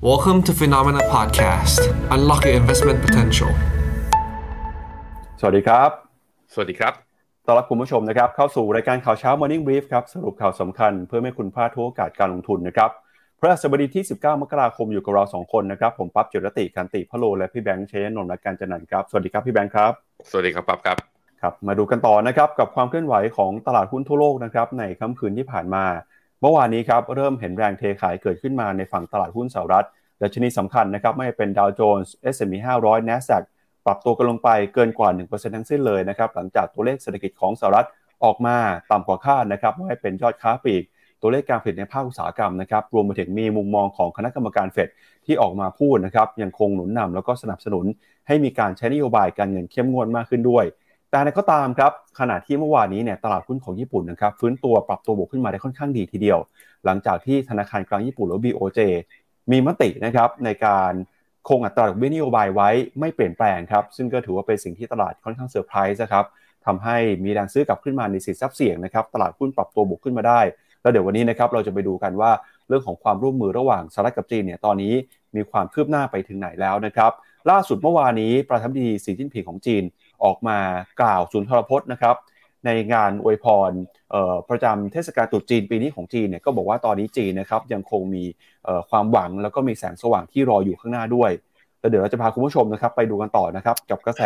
Welcome to Phenomena Podcast. Unlock your investment potential. สวัสดีครับ สวัสดีครับ ต้อนรับคุณผู้ชมนะครับ เข้าสู่รายการข่าวเช้า Morning Brief ครับ สรุปข่าวสำคัญเพื่อไม่ให้คุณพลาดทุกโอกาสการลงทุนนะครับพระสบดีที่ 19 มกราคมอยู่กับเรา 2 คนนะครับ ผมปั๊บจุรติการติพะโล และพี่แบงค์เชยนนท์และการจันนันท์ครับ สวัสดีครับพี่แบงค์ครับ สวัสดีครับปั๊บครับ ครับ มาดูกันต่อนะครับกับความเคลื่อนไหวของตลาดหุ้นทั่วโลกนะครับในค่ำคืนที่ผ่านมา เมื่อวานนี้ครับเริ่มเห็นแรงเทขายเกิดขึ้นมาในฝั่งตลาดหุ้นสหรัฐดัชนีสำคัญนะครับไม่เป็นดาวโจนส์ S&P 500 NASDAQ ปรับตัวกันลงไปเกินกว่า 1%ทั้งสิ้นเลยนะครับหลังจากตัวเลขเศรษฐกิจของสหรัฐออกมาต่ำกว่าคาดนะครับไม่ว่าเป็นยอดค้าปลีก ตัวเลขการผลิตในภาคอุตสาหกรรมนะครับรวมไปถึงมีมุมมองของคณะกรรมการเฟดที่ออกมาพูดนะครับยังคงหนุนนำแล้วก็สนับสนุน ให้มีการใช้นโยบายการเงินเข้มงวดมากขึ้นด้วย แต่ในก็ตามครับขณะที่เมื่อวานนี้เนี่ยตลาดหุ้นของญี่ปุ่นนะครับฟื้นตัวปรับตัวบวกขึ้นมาได้ค่อนข้างดีทีเดียว หลังจากที่ธนาคารกลางญี่ปุ่นหรือ BOJ มีมตินะครับในการคงอัตราดอกเบี้ยนโยบายไว้ไม่เปลี่ยนแปลงครับ ซึ่งก็ถือว่าเป็นสิ่งที่ตลาดค่อนข้างเซอร์ไพรส์นะครับทำให้มีแรงซื้อกลับขึ้นมาในสินทรัพย์เสี่ยงนะครับตลาดหุ้นปรับตัวบวกขึ้นมาได้ แล้วเดี๋ยววันนี้นะครับเราจะไปดูกันว่าเรื่องของความร่วมมือระหว่างสหรัฐกับจีนเนี่ยตอนนี้มีความคืบหน้าไปถึงไหนแล้วนะครับล่าสุดเมื่อวานนี้ประธานาธิบดีสีจิ้นผิงของจีน ออกมากล่าวสุนทรพจน์นะครับในงานอวยพรประจำเทศกาลตรุษจีนปีนี้ของจีนเนี่ยก็บอกว่าตอนนี้จีนนะครับยังคงมีความหวังแล้วก็มีแสงสว่างที่รออยู่ข้างหน้าด้วยแล้วเดี๋ยวเราจะพาคุณผู้ชมนะครับไปดูกันต่อนะครับกับกระแส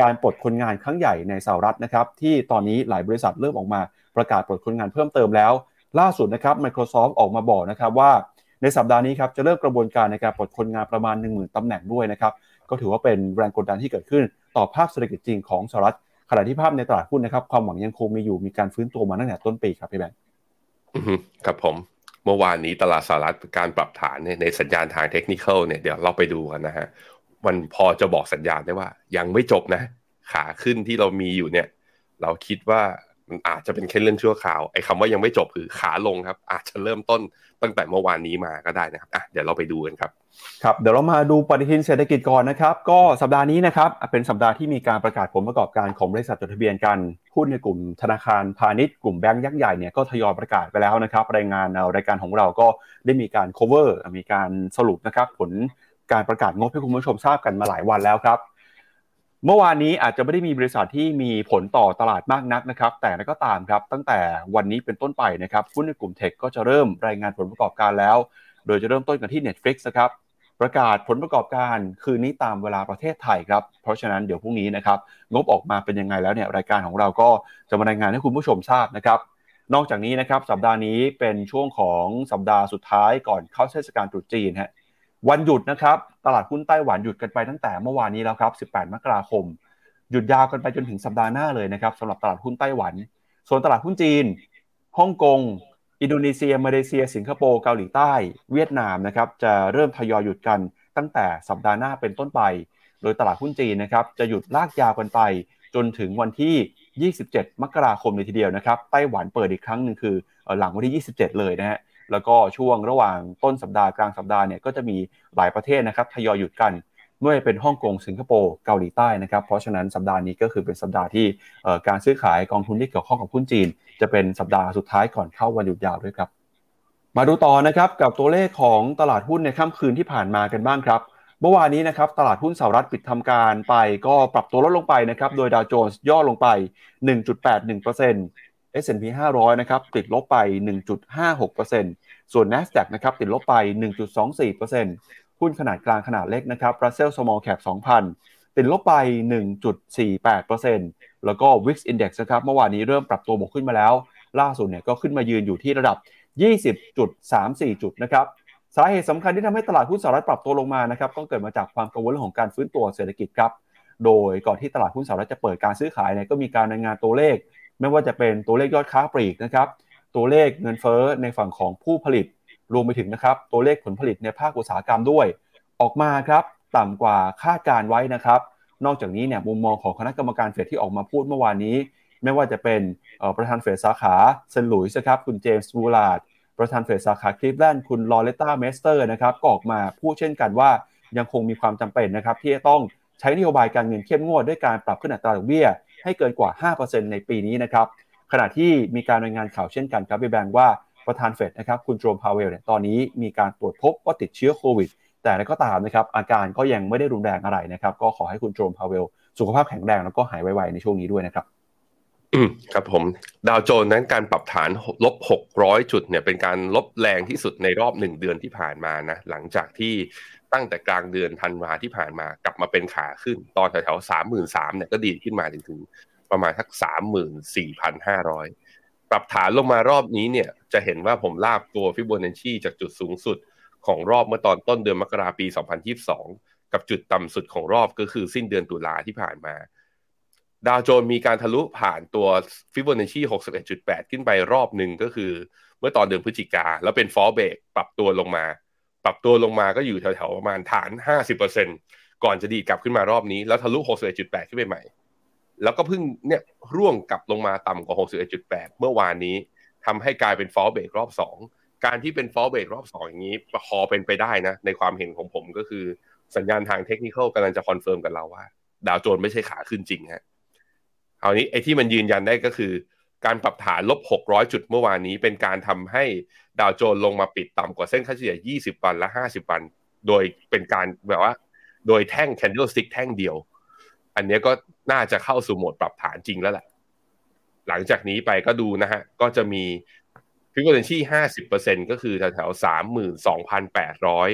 การปลดคนงานครั้งใหญ่ในสหรัฐนะครับที่ตอนนี้หลายบริษัทเริ่มออกมาประกาศปลดคนงานเพิ่มเติมแล้ว ล่าสุดนะครับ Microsoft ออกมาบอกนะครับว่าในสัปดาห์นี้ครับจะเริ่มกระบวนการในการปลดคนงานประมาณ 1 0,000ตำแหน่งด้วยนะครับ ก็ถือว่าเป็นแรงกดดันที่เกิดขึ้นต่อภาพเศรษฐกิจจริงของสหรัฐขณะที่ภาพในตลาดหุ้นนะครับความหวังยังคงมีอยู่มีการฟื้นตัวมาตั้งแต่ต้นปีครับพี่แบงค์ครับผมเมื่อวานนี้ตลาดสหรัฐการปรับฐานในสัญญาณทางเทคนิคเนี่ยเดี๋ยวเราไปดูกันนะฮะมันพอจะบอกสัญญาณได้ว่า ยังไม่จบนะ ขาขึ้นที่เรามีอยู่เนี่ย เราคิดว่า มันอาจจะเป็นแค่เรื่องชั่วคราวไอ้คาว่ายังไม่จบคือขาลงครับ อาจจะเริ่มต้นตั้งแต่เมื่อวานนี้มาก็ได้นะครับอะเดี๋ยวเราไปดูกันครับครับเดี๋ยวเรามาดูปฏิทินเศรษฐกิจก่อนนะครับ ก็สัปดาห์นี้นะครับเป็นสัปดาห์ที่มีการประกาศผลประกอบการของบริษัทจดทะเบียนกันหุ้นในกลุ่มธนาคารพาณิชย์กลุ่มแบงก์ยักษ์ใหญ่เนี่ยก็ทยอยประกาศไปแล้วนะครับรายงานรายการของเราก็ได้มีการ cover มีการสรุปนะครับผลการประกาศงบให้คุณผู้ชมทราบกันมาหลายวันแล้วครับ เมื่อวานนี้อาจจะไม่ได้มีบริษัทที่มีผลต่อตลาดมากนักนะครับ แต่ก็ตามครับ ตั้งแต่วันนี้เป็นต้นไปนะครับหุ้นในกลุ่มเทคก็จะเริ่มรายงานผลประกอบการแล้ว โดยจะเริ่มต้นกันที่ Netflix นะครับประกาศผลประกอบการคืนนี้ตามเวลาประเทศไทยครับ เพราะฉะนั้นเดี๋ยวพรุ่งนี้นะครับงบออกมาเป็นยังไงแล้วเนี่ยรายการของเราก็จะมารายงานให้คุณผู้ชมทราบนะครับนอกจากนี้นะครับสัปดาห์นี้เป็นช่วงของสัปดาห์สุดท้ายก่อนเข้าเทศกาลตรุษจีนฮะ วันหยุดนะครับ ตลาดหุ้นไต้หวันหยุดกันไปตั้งแต่เมื่อวานนี้แล้วครับ 18 มกราคม หยุดยาวกันไปจนถึงสัปดาห์หน้าเลยนะครับสำหรับตลาดหุ้นไต้หวัน ส่วนตลาดหุ้นจีนฮ่องกง อินโดนีเซีย มาเลเซีย สิงคโปร์ เกาหลีใต้ เวียดนามนะครับจะเริ่มทยอยหยุดกันตั้งแต่สัปดาห์หน้าเป็นต้นไป โดยตลาดหุ้นจีนนะครับจะหยุดลากยาวกันไป จนถึงวันที่ 27 มกราคมเลยทีเดียวนะครับ ไต้หวันเปิดอีกครั้งหนึ่งคือหลังวันที่ 27 เลยนะฮะ แล้วก็ช่วงระหว่างต้นสัปดาห์กลางสัปดาห์เนี่ยก็จะมีหลายประเทศนะครับทยอยหยุดกันไม่ว่าเป็นฮ่องกงสิงคโปร์เกาหลีใต้นะครับ เพราะฉะนั้นสัปดาห์นี้ก็คือเป็นสัปดาห์ที่การซื้อขายกองทุนที่เกี่ยวข้องกับหุ้นจีน จะเป็นสัปดาห์สุดท้ายก่อนเข้าวันหยุดยาวด้วยครับมาดูต่อนะครับกับตัวเลขของตลาดหุ้นในค่ำคืนที่ผ่านมากันบ้างครับเมื่อวานนี้นะครับตลาดหุ้นสหรัฐปิดทำการไปก็ปรับตัวลดลงไปนะครับโดยดาวโจนส์ย่อลงไป 1.81% S&P 500 นะครับติดลบไป 1.56%ส่วน NASDAQ นะครับติดลบไป 1.24%หุ้นขนาดกลางขนาดเล็กนะครับ Russell Small Cap 2,000 ติดลบไป 1.48%แล้วก็ Wix Index นะครับเมื่อวานนี้เริ่มปรับตัวบวกขึ้นมาแล้ว ล่าสุดเนี่ยก็ขึ้นมายืนอยู่ที่ระดับ 20.34 จุดนะครับสาเหตุสำคัญที่ทำให้ตลาดหุ้นสหรัฐปรับตัวลงมานะครับก็เกิดมาจากความกังวลเรื่องของการฟื้นตัวเศรษฐกิจครับโดยก่อนที่ตลาดหุ้นสหรัฐจะเปิดการซื้อขายเนี่ยก็มีการรายงานตัวเลข ไม่ว่าจะเป็นตัวเลขยอดค้าปลีกนะครับ ตัวเลขเงินเฟ้อในฝั่งของผู้ผลิต รวมไปถึงนะครับ ตัวเลขผลผลิตในภาคอุตสาหกรรมด้วย ออกมาครับต่ำกว่าคาดการณ์ไว้นะครับ นอกจากนี้เนี่ยมุมมองของคณะกรรมการเฟดที่ออกมาพูดเมื่อวานนี้ ไม่ว่าจะเป็นประธานเฟดสาขาเซนต์หลุยส์ครับคุณเจมส์บูลลาร์ดประธานเฟดสาขาคลีฟแลนด์คุณลอเรตตาเมสเตอร์นะครับก็ออกมาพูดเช่นกันว่ายังคงมีความจำเป็นนะครับที่จะต้องใช้นโยบายการเงินเข้มงวดด้วยการปรับขึ้นอัตราดอกเบี้ย ให้เกินกว่า 5%ในปีนี้นะครับขณะที่มีการรายงานข่าวเช่นกันครับไปแบงค์ว่าประธานเฟดนะครับคุณโจมพาวเวลเนี่ยตอนนี้มีการตรวจพบว่าติดเชื้อโควิด แต่ก็ตามนะครับอาการก็ยังไม่ได้รุนแรงอะไรนะครับ ก็ขอให้คุณโจมพาวเวลสุขภาพแข็งแรงแล้วก็หายไวๆในช่วงนี้ด้วยนะครับครับผมดาวโจนนั้นการปรับฐานลบ 600 จุดเนี่ยเป็นการลบแรงที่สุดในรอบหนึ่งเดือนที่ผ่านมานะหลังจากที่ ตั้งแต่กลางเดือนธันวาที่ผ่านมากลับมาเป็นขาขึ้น ตอนแถวๆสามหมื่นสามเนี่ยก็ดีดขึ้นมาถึงถึงประมาณสักสามหมื่นสี่พันห้าร้อยปรับฐานลงมารอบนี้เนี่ยจะเห็นว่าผมลากตัวฟิโบนัชชีจากจุดสูงสุดของรอบเมื่อตอนต้นเดือนมกราปี 2022 กับจุดต่ำสุดของรอบก็คือสิ้นเดือนตุลาที่ผ่านมา ดาวโจนส์มีการทะลุผ่านตัวฟิโบนัชชี61.8 ขึ้นไปรอบหนึ่งก็คือ เมื่อตอนเดือนพฤศจิกาแล้วเป็น false break ปรับตัวลงมา ปรับตัวลงมาก็อยู่แถวๆประมาณฐาน 50%ก่อนจะดีดกลับขึ้นมารอบนี้ แล้วทะลุ 61.8 ขึ้นไปใหม่ แล้วก็เพิ่งเนี่ยร่วงกลับลงมาต่ำกว่า 61.8 เมื่อวานนี้ทำให้กลายเป็น false break รอบ 2 การที่เป็น false break รอบ 2 อย่างนี้พอเป็นไปได้นะ ในความเห็นของผมก็คือสัญญาณทางเทคนิคกำลังจะ confirm กับเราว่า ดาวโจนส์ไม่ใช่ขาขึ้นจริงฮะเอางี้ไอ้ที่มันยืนยันได้ก็คือ การปรับฐานลบ 600 จุดเมื่อวานนี้ เป็นการทำให้ดาวโจนส์ลงมาปิดต่ำกว่าเส้นค่าเฉลี่ย 20 วันและ 50 วัน โดยเป็นการแบบว่า โดยแท่ง candlestick แท่งเดียว อันนี้ก็น่าจะเข้าสู่โหมดปรับฐานจริงแล้วแหละ หลังจากนี้ไปก็ดูนะฮะ ก็จะมีฟิโบนัชชีห้าสิบเปอร์เซ็นก็คือแถวๆสามหมื่นสองพันแปดร้อย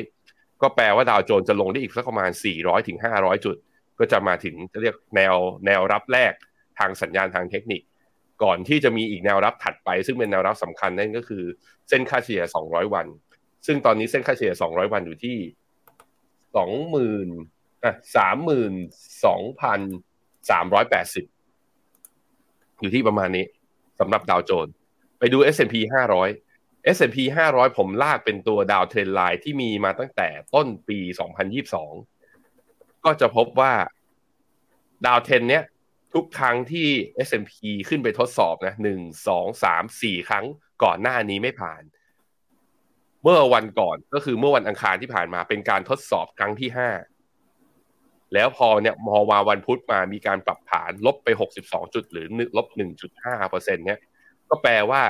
ก็แปลว่าดาวโจนส์จะลงได้อีกสักประมาณสี่ร้อยถึงห้าร้อยจุด ก็จะมาถึงจะเรียกแนวแนวรับแรกทางสัญญาณทางเทคนิค ก่อนที่จะมีอีกแนวรับถัดไป ซึ่งเป็นแนวรับสำคัญนั่นก็คือเส้นค่าเฉลี่ย 200 วัน ซึ่งตอนนี้เส้นค่าเฉลี่ย 200 วันอยู่ที่20,000อะสามหมื่นสองพันสามร้อยแปดสิบอยู่ที่ประมาณนี้สำหรับดาวโจน ไปดู S&P 500 S&P 500 ผมลากเป็นตัวดาวเทรนไลน์ที่มีมาตั้งแต่ต้นปี 2022 ก็จะพบว่าดาวเทรนเนี้ย ทุกครั้งที่ S&P ขึ้นไปทดสอบนะหนึ่งสองสามสี่ครั้งก่อนหน้านี้ไม่ผ่าน เมื่อวันก่อนก็คือเมื่อวันอังคารที่ผ่านมาเป็นการทดสอบครั้งที่ห้าแล้วพอเนี่ยมอวาวันพุธมามีการปรับฐานลบไป62จุดหรือลบ1.5เปอร์เซ็นเนี่ยก็แปลว่า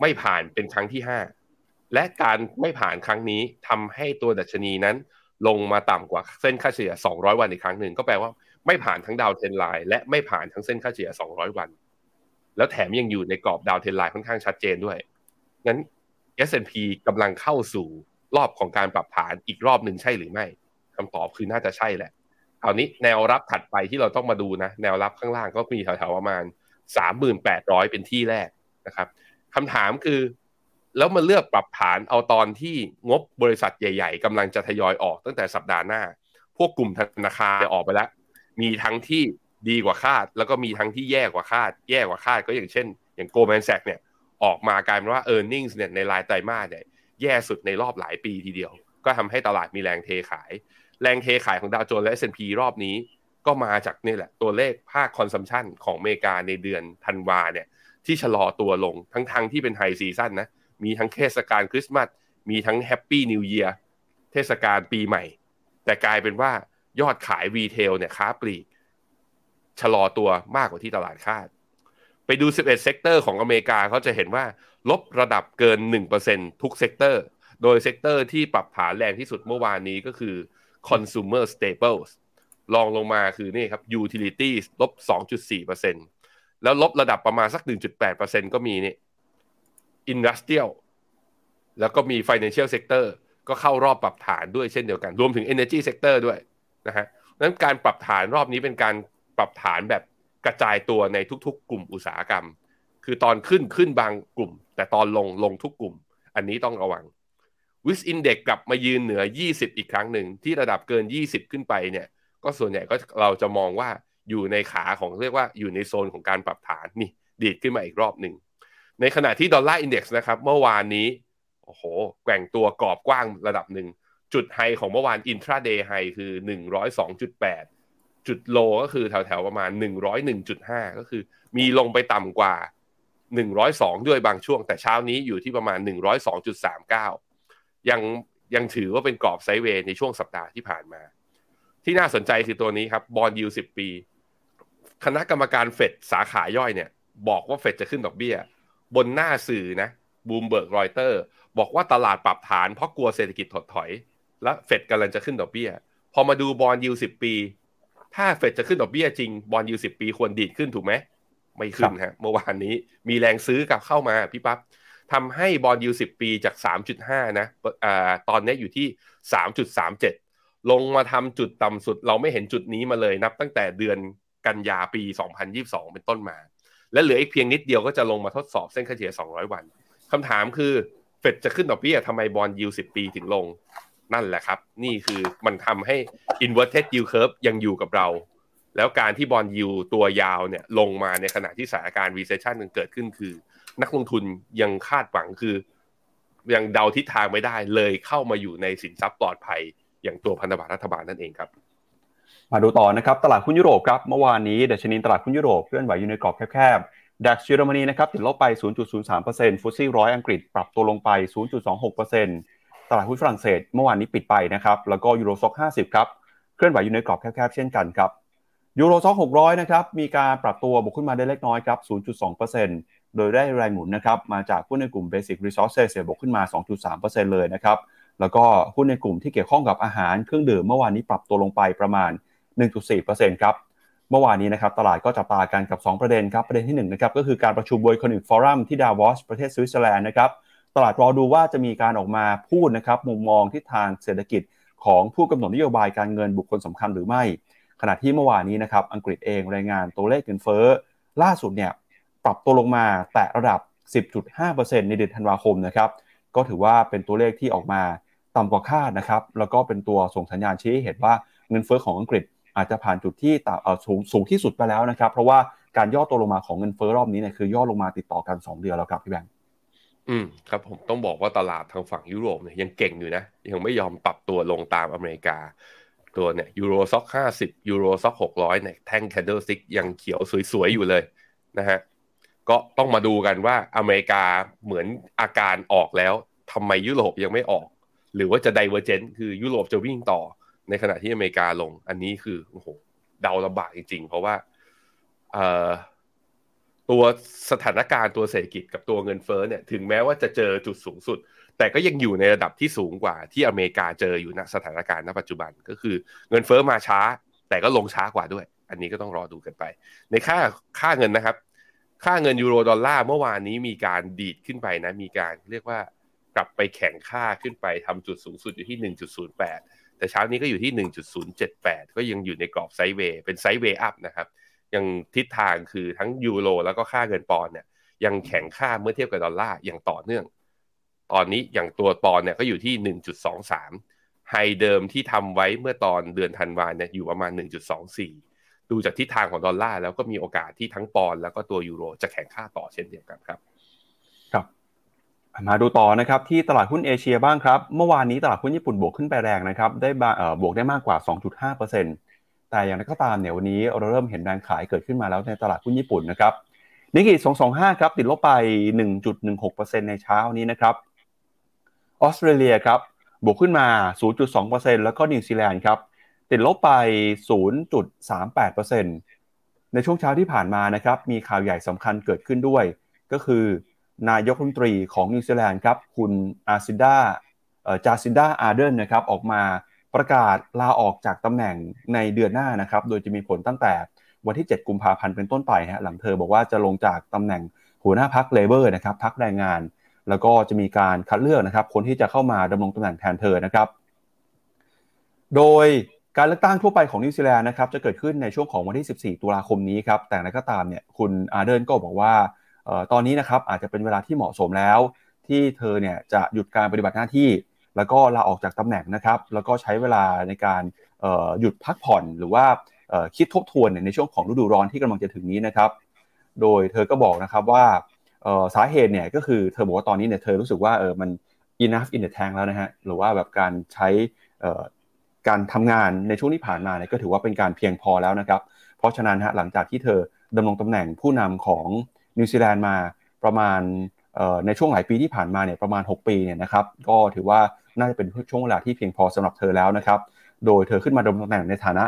ไม่ผ่านเป็นครั้งที่5และการไม่ผ่านครั้งนี้ทำให้ตัวดัชนีนั้น ลงมาต่ำกว่าเส้นค่าเฉลี่ย200 วันอีกครั้งหนึ่งก็แปลว่า ไม่ผ่านทั้งดาวเทนไลน์และไม่ผ่านทั้งเส้นค่าเฉลี่ย 200 วัน แล้วแถมยังอยู่ในกรอบดาวเทนไลน์ค่อนข้างชัดเจนด้วย งั้น S&P กำลังเข้าสู่รอบของการปรับฐานอีกรอบหนึ่งใช่หรือไม่คำตอบคือน่าจะใช่แหละคราวนี้แนวรับถัดไปที่เราต้องมาดูนะ แนวรับข้างล่างก็มีแถวๆประมาณสามหมื่นแปดร้อยเป็นที่แรกนะครับคำถามคือ แล้วมาเลือกปรับฐานเอาตอนที่งบบริษัทใหญ่ ๆกำลังจะทยอยออกตั้งแต่สัปดาห์หน้า พวกกลุ่มธนาคารออกไปแล้ว มีทั้งที่ดีกว่าคาด แล้วก็มีทั้งที่แย่กว่าคาด แย่กว่าคาดก็อย่างเช่น อย่างโกลแมนแซกเนี่ยออกมากลายเป็นว่า e a r n i n g เนี่ยในรายไตรมาสเนี่ยแย่สุดในรอบหลายปีทีเดียว ก็ทำให้ตลาดมีแรงเทขาย แรงเทขายของดาวโจนส์และ S&P รอบนี้ ก็มาจากนี่แหละตัวเลขภาค consumption ของอเมริกาในเดือนธันวาเนี่ยที่ชะลอตัวลงทั้งทางที่เป็น high season นะมีทั้งเทศกาลคริสต์มาสมีทั้ง Happy New Year เทศกาลปีใหม่ แต่กลายเป็นว่า ยอดขาย retail เนี่ยค้าปลีกชะลอตัวมากกว่าที่ตลาดคาด ไปดู 11 sector ของอเมริกาเขาจะเห็นว่า ลบระดับเกิน 1%ทุก sector โดย sector ที่ปรับฐานแรงที่สุดเมื่อวานนี้ก็คือ consumer staples ลองลงมาคือนี่ครับ utilities ลบ 2.4%แล้วลบระดับประมาณสัก 1.8%ก็มีนี่ industrial แล้วก็มี financial sector ก็เข้ารอบปรับฐานด้วยเช่นเดียวกัน รวมถึง energy sector ด้วย นะฮะนั้นการปรับฐานรอบนี้เป็นการปรับฐานแบบกระจายตัวในทุกๆ กลุ่มอุตสาหกรรม คือตอนขึ้นขึ้นบางกลุ่ม แต่ตอนลงลงทุกกลุ่ม อันนี้ต้องระวัง VIX Index กลับมายืนเหนือ 20 อีกครั้งหนึ่ง ที่ระดับเกิน 20 ขึ้นไปเนี่ย ก็ส่วนใหญ่ก็เราจะมองว่าอยู่ในขาของเรียกว่าอยู่ในโซนของการปรับฐานนี่ดีดขึ้นมาอีกรอบหนึ่ง ในขณะที่ Dollar Index นะครับ เมื่อวานนี้โอ้โหแกว่งตัวกรอบกว้างระดับหนึ่ง จุด high ของเมื่อวาน intraday high คือ 102.8 จุด low ก็คือแถวๆประมาณ 101.5 ก็คือมีลงไปต่ำกว่า 102 ด้วยบางช่วง แต่เช้านี้อยู่ที่ประมาณ 102.39 ยังยังถือว่าเป็นกรอบ sideway ในช่วงสัปดาห์ที่ผ่านมา ที่น่าสนใจคือตัวนี้ครับ bond yield สิบปี คณะกรรมการเฟดสาขาย่อยเนี่ย บอกว่าเฟดจะขึ้นดอกเบี้ย บนหน้าสื่อนะบลูมเบิร์กรอยเตอร์บอกว่าตลาดปรับฐานเพราะกลัวเศรษฐกิจถดถอย และเฟดกำลังจะขึ้นดอกเบี้ย พอมาดู bond yield สิบปี ถ้าเฟดจะขึ้นดอกเบี้ยจริง bond yield สิบปีควรดีดขึ้นถูกไหมไม่ขึ้นฮะเมื่อวานนี้มีแรงซื้อกลับเข้ามาพี่ปั๊บทำให้ bond yield สิบปีจาก 3.5 นะอ่าตอนนี้อยู่ที่ 3.37 ลงมาทำจุดต่ำสุด เราไม่เห็นจุดนี้มาเลยนับตั้งแต่เดือนกันยาปี 2022 เป็นต้นมา และเหลืออีกเพียงนิดเดียวก็จะลงมาทดสอบเส้นค่าเฉลี่ย 200 วันคำถามคือเฟดจะขึ้นดอกเบี้ยทำไม bond yield สิบปีถึงลง นั่นแหละครับ นี่คือมันทำให้ inverted yield curve ยังอยู่กับเรา แล้วการที่บอลยูตัวยาวเนี่ยลงมาในขณะที่สถานการณ์ recession มันเกิดขึ้นคือ นักลงทุนยังคาดหวังคือ ยังเดาทิศทางไม่ได้เลยเข้ามาอยู่ในสินทรัพย์ปลอดภัย อย่างตัวพันธบัตรรัฐบาลนั่นเองครับมาดูต่อนะครับตลาดหุ้นยุโรปครับเมื่อวานนี้ดัชนีตลาดหุ้นยุโรปเคลื่อนไหวอยู่ในกรอบแคบๆดัชเยอรมนีนะครับติดลบไป 0.03%ฟุตซี่ร้อยอังกฤษปรับตัวลงไป 0.26% ตลาดหุ้นฝรั่งเศสเมื่อวานนี้ปิดไปนะครับ แล้วก็ Euro Stoxx 50 ครับ เคลื่อนไหวอยู่ในกรอบแคบๆ เช่นกันครับ Euro Stoxx 600 นะครับ มีการปรับตัวบวกขึ้นมาได้เล็กน้อยครับ 0.2%โดยได้แรงหนุนนะครับ มาจากหุ้นในกลุ่ม Basic Resources บวกขึ้นมา 2.3%เลยนะครับ แล้วก็หุ้นในกลุ่มที่เกี่ยวข้องกับอาหารเครื่องดื่มเมื่อวานนี้ปรับตัวลงไปประมาณ 1.4%ครับเมื่อวานนี้นะครับตลาดก็จับตากันกับ 2 ประเด็นครับ ประเด็นที่1นะครับก็คือการประชุม World Economic Forum ที่ดาวอสประเทศสวิตเซอร์แลนด์นะครับ ตลาดรอดูว่าจะมีการออกมาพูดนะครับมุมมองทิศทางเศรษฐกิจของผู้กำหนดนโยบายการเงินบุคคลสำคัญหรือไม่ ขณะที่เมื่อวานนี้นะครับอังกฤษเองรายงานตัวเลขเงินเฟ้อล่าสุดเนี่ยปรับตัวลงมาแตะระดับ 10.5%ในเดือนธันวาคมนะครับก็ถือว่าเป็นตัวเลขที่ออกมาต่ำกว่าคาดนะครับแล้วก็เป็นตัวส่งสัญญาณชี้ให้เห็นว่าเงินเฟ้อของอังกฤษอาจจะผ่านจุดที่ต่ำสูงสูงที่สุดไปแล้วนะครับ เพราะว่าการย่อตัวลงมาของเงินเฟ้อรอบนี้เนี่ยคือย่อลงมาติดต่อกัน 2 เดือนแล้วครับพี่แบงค์ อืมครับผมต้องบอกว่าตลาดทางฝั่งยุโรปเนี่ยยังเก่งอยู่นะ ยังไม่ยอมปรับตัวลงตามอเมริกา ตัวเนี่ย Euro Stoxx ห้าสิบ Euro Stoxx หกร้อยเนี่ยแท่ง candlestick ยังเขียวสวยๆ อยู่เลยนะฮะก็ต้องมาดูกันว่าอเมริกาเหมือนอาการออกแล้วทำไมยุโรปยังไม่ออก หรือว่าจะ diverge คือยุโรปจะวิ่งต่อ ในขณะที่อเมริกาลง อันนี้คือโอ้โหเดาลำบากจริงๆ เพราะว่าเอ่อ ตัวสถานการณ์ตัวเศรษฐกิจกับตัวเงินเฟ้อเนี่ยถึงแม้ว่าจะเจอจุดสูงสุด แต่ก็ยังอยู่ในระดับที่สูงกว่าที่อเมริกาเจออยู่ณสถานการณ์ณปัจจุบันก็คือเงินเฟ้อมาช้า แต่ก็ลงช้ากว่าด้วย อันนี้ก็ต้องรอดูกันไป ในค่าค่าเงินนะครับ ค่าเงินยูโรดอลลาร์เมื่อวานนี้มีการดีดขึ้นไปนะมีการเรียกว่ากลับไปแข่งค่าขึ้นไปทำจุดสูงสุดอยู่ที่ 1.08 แต่เช้านี้ก็อยู่ที่ 1.078 ก็ยังอยู่ในกรอบ sideway เป็น sideway up นะครับ ยังทิศทางคือทั้งยูโรแล้วก็ค่าเงินปอนด์เนี่ยยังแข็งค่าเมื่อเทียบกับดอลลาร์อย่างต่อเนื่อง ตอนนี้อย่างตัวปอนด์เนี่ยก็อยู่ที่ 1.23 high เดิมที่ทำไว้เมื่อตอนเดือนธันวาเนี่ยอยู่ประมาณ 1.24 ดูจากทิศทางของดอลลาร์แล้วก็มีโอกาสที่ทั้งปอนด์แล้วก็ตัวยูโรจะแข็งค่าต่อเช่นเดียวกันครับ ครับ มาดูต่อนะครับที่ตลาดหุ้นเอเชียบ้างครับ เมื่อวานนี้ตลาดหุ้นญี่ปุ่นบวกขึ้นไปแรงนะครับ ได้บวกได้มากกว่า 2.5% แต่อย่างไรก็ตามเนี่ยวันนี้เราเริ่มเห็นแรงขายเกิดขึ้นมาแล้วในตลาดหุ้นญี่ปุ่นนะครับนิกเกิ225 ครับ ติดลบไป 1.16%ในเช้านี้นะครับออสเตรเลียครับบวกขึ้นมา 0.2%แล้วก็นิวซีแลนด์ครับติดลบไป 0.38%ในช่วงเช้าที่ผ่านมานะครับมีข่าวใหญ่สำคัญเกิดขึ้นด้วย ก็คือนายกรัฐมนตรีของนิวซีแลนด์ครับคุณอาซิดาจาซินดาอาร์เดิร์นนะครับออกมา ประกาศลาออกจากตำแหน่งในเดือนหน้านะครับ โดยจะมีผลตั้งแต่วันที่ 7 กุมภาพันธ์เป็นต้นไปฮะหลังเธอบอกว่าจะลงจากตำแหน่งหัวหน้าพรรค Labour นะครับพรรคแรงงาน แล้วก็จะมีการคัดเลือกนะครับ คนที่จะเข้ามาดำรงตำแหน่งแทนเธอนะครับ โดยการเลือกตั้งทั่วไปของนิวซีแลนด์นะครับจะเกิดขึ้นในช่วงของวันที่ 14 ตุลาคมนี้ครับแต่อย่างไรก็ตามเนี่ยคุณอาร์เดิร์นก็บอกว่าตอนนี้นะครับอาจจะเป็นเวลาที่เหมาะสมแล้ว ที่เธอเนี่ยจะหยุดการปฏิบัติหน้าที่ แล้วก็ลาออกจากตำแหน่งนะครับ แล้วก็ใช้เวลาในการหยุดพักผ่อนหรือว่าคิดทบทวนในช่วงของฤดูร้อนที่กำลังจะถึงนี้นะครับ โดยเธอก็บอกนะครับว่าสาเหตุเนี่ยก็คือเธอบอกว่าตอนนี้เนี่ยเธอรู้สึกว่าเออมัน enough in the tank แล้วนะฮะหรือว่าแบบการใช้การทำงานในช่วงที่ผ่านมาเนี่ยก็ถือว่าเป็นการเพียงพอแล้วนะครับ เพราะฉะนั้นฮะหลังจากที่เธอดำรงตำแหน่งผู้นำของนิวซีแลนด์มาประมาณในช่วงหลายปีที่ผ่านมาเนี่ยประมาณ 6 ปีเนี่ยนะครับ ก็ถือว่า น่าจะเป็นช่วงเวลาที่เพียงพอสำหรับเธอแล้วนะครับ โดยเธอขึ้นมาดำรงตำแหน่งในฐานะ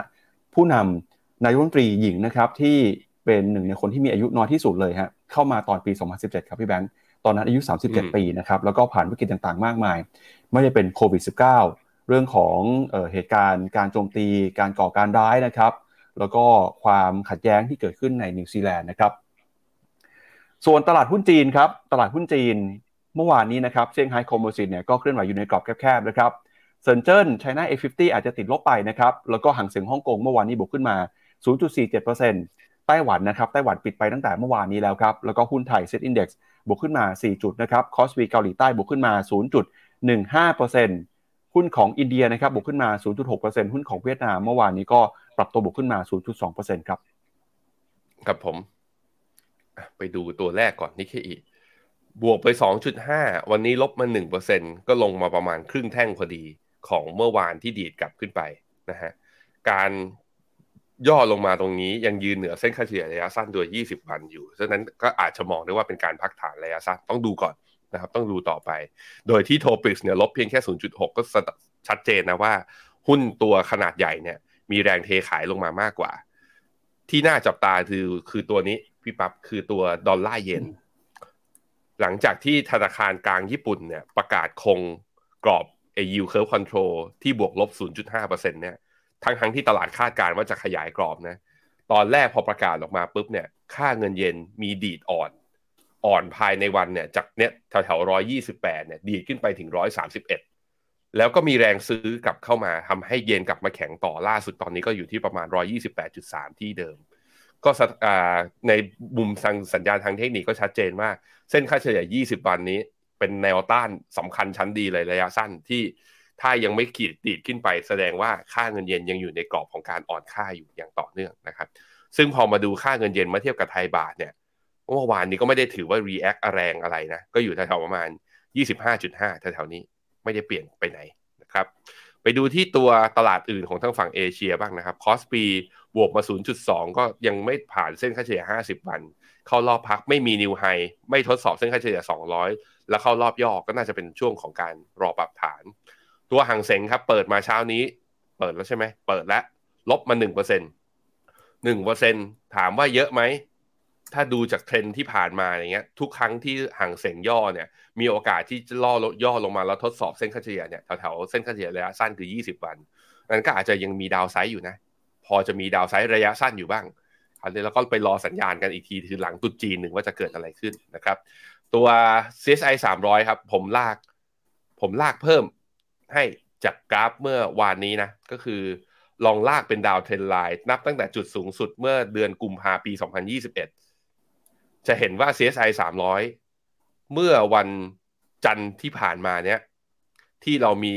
ผู้นำนายกรัฐมนตรีหญิงนะครับที่เป็นหนึ่งในคนที่มีอายุน้อยที่สุดเลยฮะเข้ามาตอนปี 2017 ครับพี่แบงค์ตอนนั้นอายุ 37 ปีนะครับแล้วก็ผ่านวิกฤตต่างๆ มากมาย ไม่ได้เป็นโควิด -19 เรื่องของเออเหตุการณ์การโจมตี การก่อการร้ายนะครับ แล้วก็ความขัดแย้งที่เกิดขึ้นในนิวซีแลนด์นะครับส่วนตลาดหุ้นจีนครับ ตลาดหุ้นจีน เมื่อวานนี้นะครับเซี่ยงไฮ้ Composite เนี่ยก็เคลื่อนไหวอยู่ในกรอบแคบๆนะครับเซินเจิ้นไชน่า A50 อาจจะติดลบไปนะครับแล้วก็ฮั่งเส็งฮ่องกงเมื่อวานนี้บวกขึ้นมา 0.47%ไต้หวันนะครับไต้หวันปิดไปตั้งแต่เมื่อวานนี้แล้วครับแล้วก็หุ้นไทยเซ็ตอินดี x บวกขึ้นมา 4 จุดนะครับ KOSPI เกาหลีใต้บวกขึ้นมา 0.15%หุ้นของอินเดียนะครับบวกขึ้นมา 0.6%หุ้นของเวียดนามเมื่อวานนี้ก็ปรับตัวบวกขึ้นมา 0.2%ครับ ครับผม ไปดูตัวแรกก่อนนี่แค่อี บวกไป 2.5 วันนี้ลบมา 1%ก็ลงมาประมาณครึ่งแท่งพอดีของเมื่อวานที่ดีดกลับขึ้นไปนะฮะการย่อลงมาตรงนี้ยังยืนเหนือเส้นค่าเฉลี่ยระยะสั้นโดย 20 วันอยู่ ฉะนั้นก็อาจจะมองได้ว่าเป็นการพักฐานระยะสั้นต้องดูก่อนนะครับ ต้องดูต่อไป โดยที่ TOPIX เนี่ยลบเพียงแค่ 0.6 ก็ชัดเจนนะว่า หุ้นตัวขนาดใหญ่เนี่ย มีแรงเทขายลงมามากกว่า ที่น่าจับตาคือคือตัวนี้พี่ปับ๊บคือตัวดอลลาร์เยน หลังจากที่ธนาคารกลางญี่ปุ่นเนี่ยประกาศคงกรอบเอ yield curve control ที่บวกลบ 0.5%เนี่ยทั้งทั้งที่ตลาดคาดการณ์ว่าจะขยายกรอบนะตอนแรกพอประกาศออกมาปุ๊บเนี่ยค่าเงินเยนมีดีดอ่อน อ่อนภายในวันเนี่ยจากเนี่ยแถวแถวร้อยยี่สิบแปดเนี่ยดีดขึ้นไปถึงร้อยสามสิบเอ็ดแล้วก็มีแรงซื้อกลับเข้ามาทำให้เยนกลับมาแข็งต่อล่าสุดตอนนี้ก็อยู่ที่ประมาณร้อยี่สิบแปดจุดสามที่เดิม ก็ในมุมสัญญาณทางเทคนิคก็ชัดเจนว่า ส้นค่าเฉลี่ย 20 วันนี้ เป็นแนวต้านสำคัญชั้นดีเลยระยะสั้นที่ถ้ายังไม่ขีดตีดขึ้นไป แสดงว่าค่าเงินเยนยังอยู่ในกรอบของการอ่อนค่าอยู่อย่างต่อเนื่องนะครับ ซึ่งพอมาดูค่าเงินเยนมาเทียบกับไทยบาทเนี่ยเมื่อวานนี้ก็ไม่ได้ถือว่า react แรงอะไรนะ ก็อยู่แถวๆประมาณ 25.5 แถวๆนี้ไม่ได้เปลี่ยนไปไหนนะครับไปดูที่ตัวตลาดอื่นของทางฝั่งเอเชียบ้างนะครับคอสปีบวกมา 0.2 ก็ยังไม่ผ่านเส้นค่าเฉลี่ย 50 วัน เข้ารอบพักไม่มีนิวไฮไม่ทดสอบเส้นค่าเฉลี่ย 200 แล้วเข้ารอบย่อก็น่าจะเป็นช่วงของการรอปรับฐาน ตัวหางเสงครับ เปิดมาเช้านี้ เปิดแล้วใช่ไหมเปิดแล้วลบมา1%เปอร์เซ็นต์หนึ่งเปอร์เซ็นถามว่าเยอะไหม ถ้าดูจากเทรนที่ผ่านมาอย่างเงี้ย ทุกครั้งที่ห่างเสงย่อเนี่ย มีโอกาสที่จะล่อลดย่อลงมาแล้วทดสอบเส้นค่าเฉลี่ยเนี่ยแถวๆเส้นค่าเฉลี่ยระยะสั้นคือ 20 วันนั้นก็อาจจะยังมีดาวไซด์อยู่นะ พอจะมีดาวไซด์ระยะสั้นอยู่บ้าง อันนี้เราก็ไปรอสัญญาณกันอีกทีคือหลังตุจีนหนึ่งว่าจะเกิดอะไรขึ้นนะครับ ตัว CSI 300 ครับ ผมลาก ผมลากเพิ่มให้จากกราฟเมื่อวานนี้นะ ก็คือลองลากเป็น down trend line นับตั้งแต่จุดสูงสุดเมื่อเดือนกุมภาปี 2021 จะเห็นว่า CSI 300 เมื่อวันจันทร์ที่ผ่านมาเนี้ยที่เรามี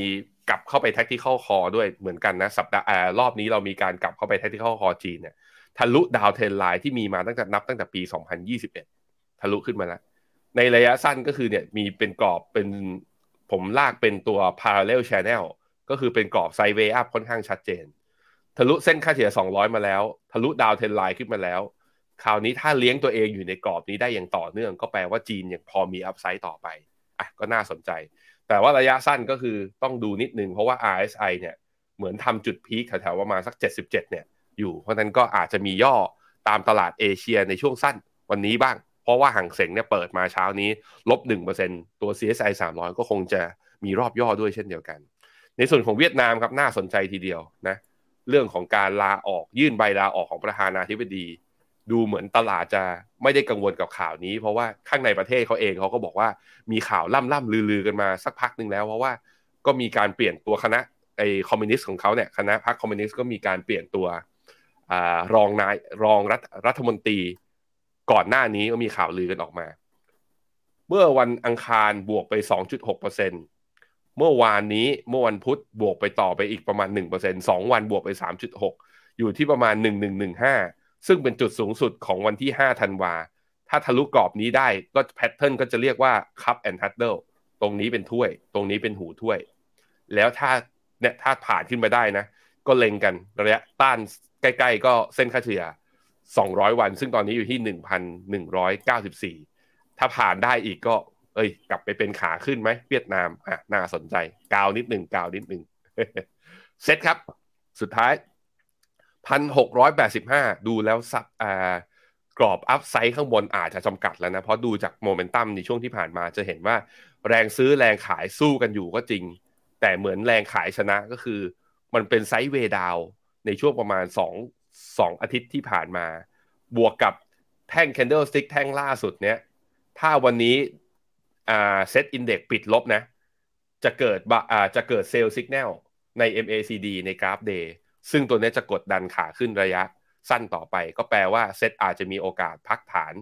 กลับเข้าไป tactical call ด้วยเหมือนกันนะสัปดาห์รอบนี้เรามีการกลับเข้าไป tactical call จีนเนี่ย ทะลุ down trend line ที่มีมาตั้งแต่นับตั้งแต่ปี 2021 ทะลุขึ้นมาแล้ว ในระยะสั้นก็คือเนี่ยมีเป็นกรอบเป็นผมลากเป็นตัว parallel channel ก็คือเป็นกรอบ sideway up ค่อนข้างชัดเจน ทะลุเส้นค่าเฉลี่ย 200 มาแล้ว ทะลุ down trend line ขึ้นมาแล้ว คราวนี้ถ้าเลี้ยงตัวเองอยู่ในกรอบนี้ได้อย่างต่อเนื่อง ก็แปลว่าจีนยังพอมี upside ต่อไปอะก็น่าสนใจ แต่ว่าระยะสั้นก็คือต้องดูนิดนึงเพราะว่า RSI เนี่ยเหมือนทำจุด peak แถวๆประมาณสัก 77 เนี่ย อยู่ เพราะนั้นก็อาจจะมีย่อตามตลาดเอเชียในช่วงสั้นวันนี้บ้าง เพราะว่าห่างเสงเนี่ยเปิดมาเช้านี้ลบหนึ่งเปอร์เซ็นตัว CSI 300 ก็คงจะมีรอบย่อด้วยเช่นเดียวกัน ในส่วนของเวียดนามครับน่าสนใจทีเดียวนะเรื่องของการลาออกยื่นใบลาออกของประธานาธิบดี ดูเหมือนตลาดจะไม่ได้กังวลกับข่าวนี้ เพราะว่าข้างในประเทศเขาเองเขาก็บอกว่ามีข่าวล่ำล่ำลือๆกันมาสักพักหนึ่งแล้ว เพราะว่าก็มีการเปลี่ยนตัวคณะไอคอมมิวนิสต์ของเขาเนี่ยคณะพรรคคอมมิวนิสต์ก็มีการเปลี่ยนตัว รองนายรองรัฐรัฐมนตรีก่อนหน้านี้ก็มีข่าวลือกันออกมา เมื่อวันอังคารบวกไป 2.6%เมื่อวานนี้เมื่อวันพุธบวกไปต่อไปอีกประมาณ 1% 2 วันบวกไป 3.6 อยู่ที่ประมาณ 1115 ซึ่งเป็นจุดสูงสุดของวันที่ 5 ธันวา ถ้าทะลุกรอบนี้ได้ก็ pattern ก็จะเรียกว่า cup and handleตรงนี้เป็นถ้วย ตรงนี้เป็นหูถ้วย แล้วถ้าเนี่ยถ้าผ่านขึ้นไปได้นะ ก็เล็งกันระยะต้าน ใกล้ๆก็เส้นค่าเฉลี่ย 200 วัน ซึ่งตอนนี้อยู่ที่ 1,194 ถ้าผ่านได้อีกก็ เอ้ย กลับไปเป็นขาขึ้นไหมเวียดนามอะน่าสนใจ กาวนิดหนึ่งกาวนิดหนึ่งเซ็ตครับ สุดท้าย 1,685 ดูแล้วสับอ่ากรอบอัพไซด์ข้างบนอาจจะจำกัดแล้วนะ เพราะดูจากโมเมนตัมในช่วงที่ผ่านมาจะเห็นว่า แรงซื้อแรงขายสู้กันอยู่ก็จริง แต่เหมือนแรงขายชนะก็คือ มันเป็น sideway down ในช่วงประมาณ 2 2 อาทิตย์ที่ผ่านมา บวกกับแท่ง candle stick แท่งล่าสุดเนี้ยถ้าวันนี้อ่า SET Index ปิดลบนะ จะเกิดอ่าจะเกิด sell สัญญาณใน MACD ในกราฟ day ซึ่งตัวนี้จะกดดันขาขึ้นระยะสั้นต่อไป ก็แปลว่าเซตอาจจะมีโอกาสพักฐาน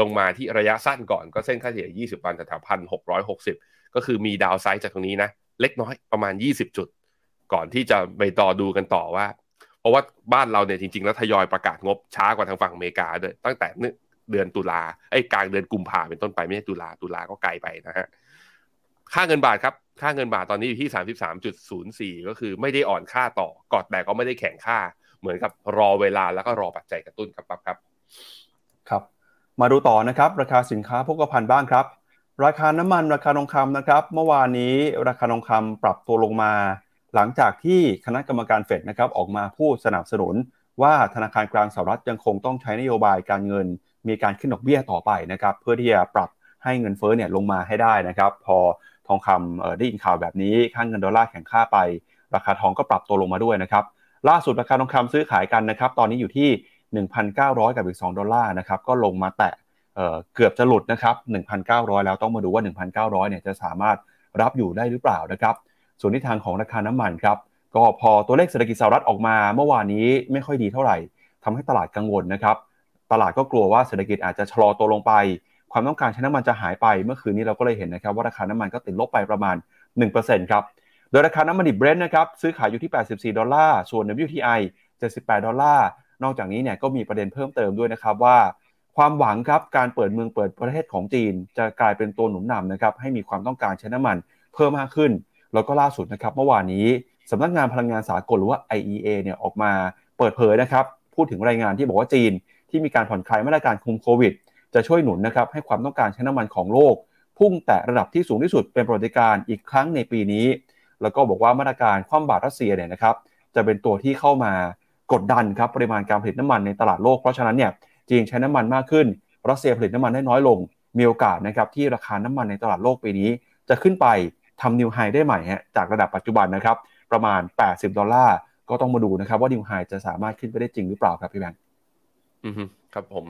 ลงมาที่ระยะสั้นก่อนก็เส้นค่าเฉลี่ย 20 วันแถวพันหกร้อยหกสิบก็คือมีดาวไซด์จากตรงนี้นะ เล็กน้อยประมาณ 20 จุด ก่อนที่จะไปต่อดูกันต่อว่า เพราะว่าบ้านเราเนี่ยจริง ๆ แล้วทยอยประกาศงบช้ากว่าทางฝั่งอเมริกาด้วยตั้งแต่เดือนตุลาไอ้กลางเดือนกุมภาเป็นต้นไปไม่ใช่ตุลาตุลาก็ไกลไปนะฮะค่าเงินบาทครับ ค่าเงินบาทตอนนี้อยู่ที่ 33.04 ก็คือไม่ได้อ่อนค่าต่อกอดแต่ก็ไม่ได้แข็งค่า เหมือนกับรอเวลาแล้วก็รอปัจจัยกระตุ้นครับครับครับ ครับ มาดูต่อนะครับ ราคาสินค้าโภคภัณฑ์บ้างครับ ราคาน้ำมันราคาทองคำนะครับ เมื่อวานนี้ราคาทองคำปรับตัวลงมา หลังจากที่คณะกรรมการเฟดนะครับออกมาพูดสนับสนุน ว่าธนาคารกลางสหรัฐยังคงต้องใช้นโยบายการเงิน มีการขึ้นดอกเบี้ยต่อไปนะครับเพื่อที่จะปรับให้เงินเฟ้อเนี่ยลงมาให้ได้นะครับพอทองคำได้ยินข่าวแบบนี้ค่างเงินดอลลาร์แข็งค่าไป ราคาทองก็ปรับตัวลงมาด้วยนะครับล่าสุดราคาทองคำซื้อขายกันนะครับตอนนี้อยู่ที่ 1,900 กับอีก 2 ดอลลาร์นะครับก็ลงมาแตะเเกือบจะหลุดนะครับ1,900 แล้วต้องมาดูว่า 1,900เนี่ยจะสามารถรับอยู่ได้หรือเปล่านะครับ ส่วนทิศทางของราคาน้ำมันครับก็พอตัวเลขเศรษฐกิจสหรัฐออกมาเมื่อวานนี้ไม่ค่อยดีเท่าไหร่ทำให้ตลาดกังวลนะครับ ตลาดก็กลัวว่าเศรษฐกิจอาจจะชะลอตัวลงไป ความต้องการใช้น้ำมันจะหายไป เมื่อคืนนี้เราก็เลยเห็นนะครับว่าราคาน้ำมันก็ติดลบไปประมาณ 1%ครับโดยราคาน้ำมันดิบเบรนท์นะครับซื้อขายอยู่ที่ 84 ดอลลาร์ ส่วน WTI 78 ดอลลาร์ นอกจากนี้เนี่ยก็มีประเด็นเพิ่มเติมด้วยนะครับว่า ความหวังครับการเปิดเมืองเปิดประเทศของจีน จะกลายเป็นตัวหนุนนำนะครับให้มีความต้องการใช้น้ำมันเพิ่มมากขึ้น แล้วก็ล่าสุดนะครับเมื่อวานนี้สำนักงานพลังงานสากลหรือว่า IEA เนี่ยออกมาเปิดเผยนะครับพูดถึงรายงานที่บอกว่าจีน ที่มีการผ่อนคลายมาตรการคุมโควิด จะช่วยหนุนนะครับให้ความต้องการใช้น้ำมันของโลก พุ่งแตะระดับที่สูงที่สุดเป็นประวัติการณ์อีกครั้งในปีนี้ แล้วก็บอกว่ามาตรการคว่ำบาตรรัสเซียเนี่ยนะครับจะเป็นตัวที่เข้ามากดดันครับปริมาณการผลิตน้ำมันในตลาดโลกเพราะฉะนั้นเนี่ยจีนใช้น้ำมันมากขึ้น รัสเซียผลิตน้ำมันได้น้อยลง มีโอกาสนะครับที่ราคาน้ำมันในตลาดโลกปีนี้ จะขึ้นไป ทำ new high ได้ใหม่ฮะจากระดับปัจจุบันนะครับประมาณ 80 ดอลลาร์ ก็ต้องมาดูนะครับว่า new high จะสามารถขึ้นไปได้จริงหรือเปล่าครับพี่แบงค์อือครับผม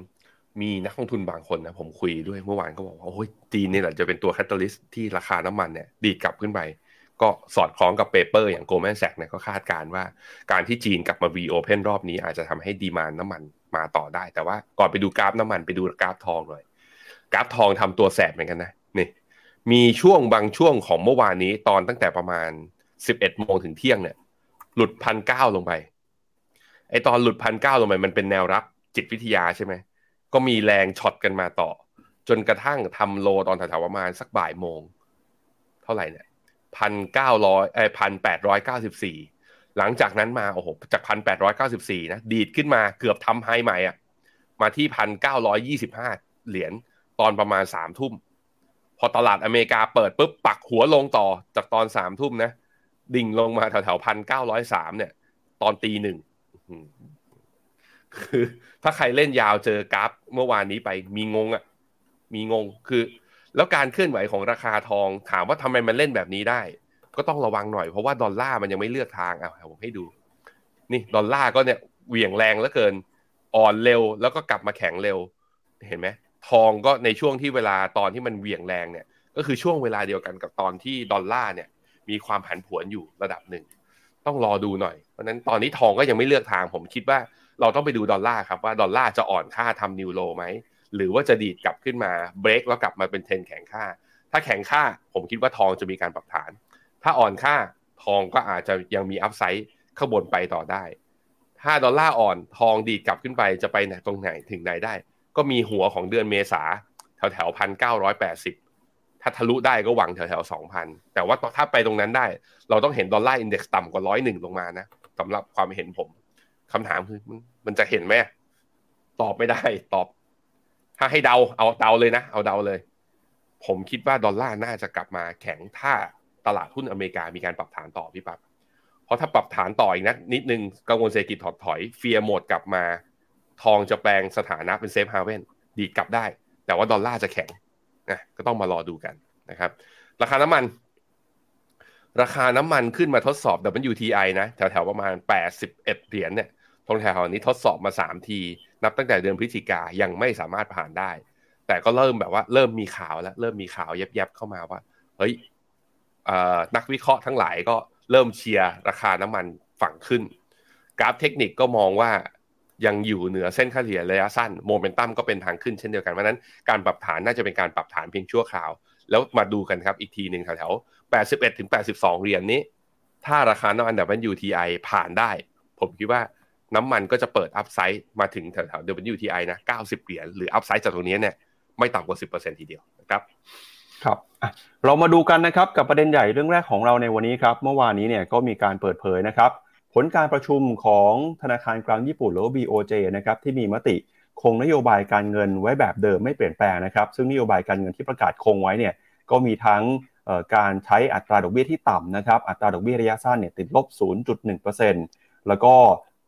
มีนักลงทุนบางคนนะผมคุยด้วยเมื่อวานก็บอกว่าโอ้ยจีนนี่แหละจะเป็นตัว catalyst ที่ราคาน้ำมันเนี่ยดีดกลับขึ้นไป ก็สอดคล้องกับ paper อย่าง Goldman Sachs เนี่ยก็คาดการณ์ว่า การที่จีนกลับมา reopen รอบนี้อาจจะทำให้ demand น้ำมันมาต่อได้ แต่ว่าก่อนไปดูกราฟน้ำมันไปดูกราฟทองหน่อยกราฟทองทำตัวแสบเหมือนกันนะ มีช่วงบางช่วงของเมื่อวานนี้ตอนตั้งแต่ประมาณ 11โมงถึงเที่ยงเนี่ย หลุดพันเก้าลงไป ไอตอนหลุดพันเก้าลงไปมันเป็นแนวรับจิตวิทยาใช่ไหม ก็มีแรง short กันมาต่อ จนกระทั่งทำ low ตอนแถวๆประมาณสักบ่ายโมง เท่าไหร่เนี่ยพันเก้าร้อยเอพันแปดร้อยเก้าสิบสี่หลังจากนั้นมาโอ้โหจากพันแปดร้อยเก้าสิบสี่นะ ดีดขึ้นมาเกือบทำ high ใหม่อะมาที่พันเก้าร้อยยี่สิบห้าเหรียญตอนประมาณสามทุ่ม พอตลาดอเมริกาเปิดปุ๊บปักหัวลงต่อจากตอนสามทุ่มนะ ดิ่งลงมาแถวๆพันเก้าร้อยสามเนี่ย ตอนตีหนึ่งคือ ถ้าใครเล่นยาวเจอกราฟเมื่อวานนี้ไปมีงงอะ มีงงคือ แล้วการเคลื่อนไหวของราคาทอง ถามว่าทำไมมันเล่นแบบนี้ได้ ก็ต้องระวังหน่อยเพราะว่าดอลลาร์มันยังไม่เลือกทางอะผมให้ดู นี่ดอลลาร์ก็เนี่ยเหวี่ยงแรงเหลือเกิน อ่อนเร็วแล้วก็กลับมาแข็งเร็ว เห็นไหม ทองก็ในช่วงที่เวลาตอนที่มันเหวี่ยงแรงเนี่ย ก็คือช่วงเวลาเดียวกันกับตอนที่ดอลลาร์เนี่ย มีความผันผวนอยู่ระดับหนึ่ง ต้องรอดูหน่อย เพราะนั้นตอนนี้ทองก็ยังไม่เลือกทาง ผมคิดว่าเราต้องไปดูดอลลาร์ครับว่าดอลลาร์จะอ่อนค่าทำ new low ไหม หรือว่าจะดีดกลับขึ้นมาเบรกแล้วกลับมาเป็นเทรนแข็งค่า ถ้าแข็งค่าผมคิดว่าทองจะมีการปรับฐาน ถ้าอ่อนค่าทองก็อาจจะยังมี upside ข้างบนไปต่อได้ ถ้าดอลลาร์อ่อนทองดีดกลับขึ้นไปจะไปไหนตรงไหนถึงไหนได้ ก็มีหัวของเดือนเมษาแถวแถวพันเก้าร้อยแปดสิบถ้าทะลุได้ก็หวังแถวแถวสองพันแต่ว่าถ้าไปตรงนั้นได้ เราต้องเห็น dollar index ต่ำกว่าร้อยหนึ่งลงมานะสำหรับความเห็นผมคำถามคือมันจะเห็นไหมตอบไม่ได้ตอบ ถ้าให้เดาเอาเดาเลยนะ เอาเดาเลย ผมคิดว่าดอลลาร์น่าจะกลับมาแข็งถ้าตลาดหุ้นอเมริกามีการปรับฐานต่อพี่ปั๊บเพราะถ้าปรับฐานต่ออีกนะนิดนึงกังวลเศรษฐกิจถดถอย fear หมดกลับมา ทองจะแปลงสถานะเป็น safe haven ดีดกลับได้ แต่ว่าดอลลาร์จะแข็งนะก็ต้องมารอดูกันนะครับ ราคาน้ำมัน ราคาน้ำมันขึ้นมาทดสอบ WTI นะ แถวๆประมาณ 81 เหรียญเนี่ยตรงแถวนี้ทดสอบมา 3 ที นับตั้งแต่เดือนพฤศจิกายังไม่สามารถผ่านได้ แต่ก็เริ่มแบบว่าเริ่มมีข่าวแล้ว เริ่มมีข่าวแยบๆเข้ามาว่า เฮ้ยนักวิเคราะห์ทั้งหลายก็เริ่มเชียร์ราคาน้ำมันฝั่งขึ้น กราฟเทคนิคก็มองว่า ยังอยู่เหนือเส้นค่าเฉลี่ยระยะสั้นโมเมนตัมก็เป็นทางขึ้นเช่นเดียวกันเพราะนั้นการปรับฐานน่าจะเป็นการปรับฐานเพียงชั่วคราว แล้วมาดูกันครับอีกทีหนึ่งแถวๆ81ถึง82 เหรียญนี้ ถ้าราคาน้ำมันดับเบิล WTI ผ่านได้ ผมคิดว่าน้ำมันก็จะเปิด upside มาถึงแถวๆ WTI นะ90 เหรียญหรือ upside จากตรงนี้เนี่ยไม่ต่ำกว่า 10%ทีเดียวนะครับครับเรามาดูกันนะครับกับประเด็นใหญ่เรื่องแรกของเราในวันนี้ครับ เมื่อวานนี้เนี่ยก็มีการเปิดเผยนะครับ ผลการประชุมของธนาคารกลางญี่ปุ่นหรือ BOJ นะครับที่มีมติคงนโยบายการเงินไว้แบบเดิมไม่เปลี่ยนแปลงนะครับ ซึ่งนโยบายการเงินที่ประกาศคงไว้เนี่ยก็มีทั้งการใช้อัตราดอกเบี้ยที่ต่ำนะครับ อัตราดอกเบี้ยระยะสั้นเนี่ยติดลบ 0.1%แล้วก็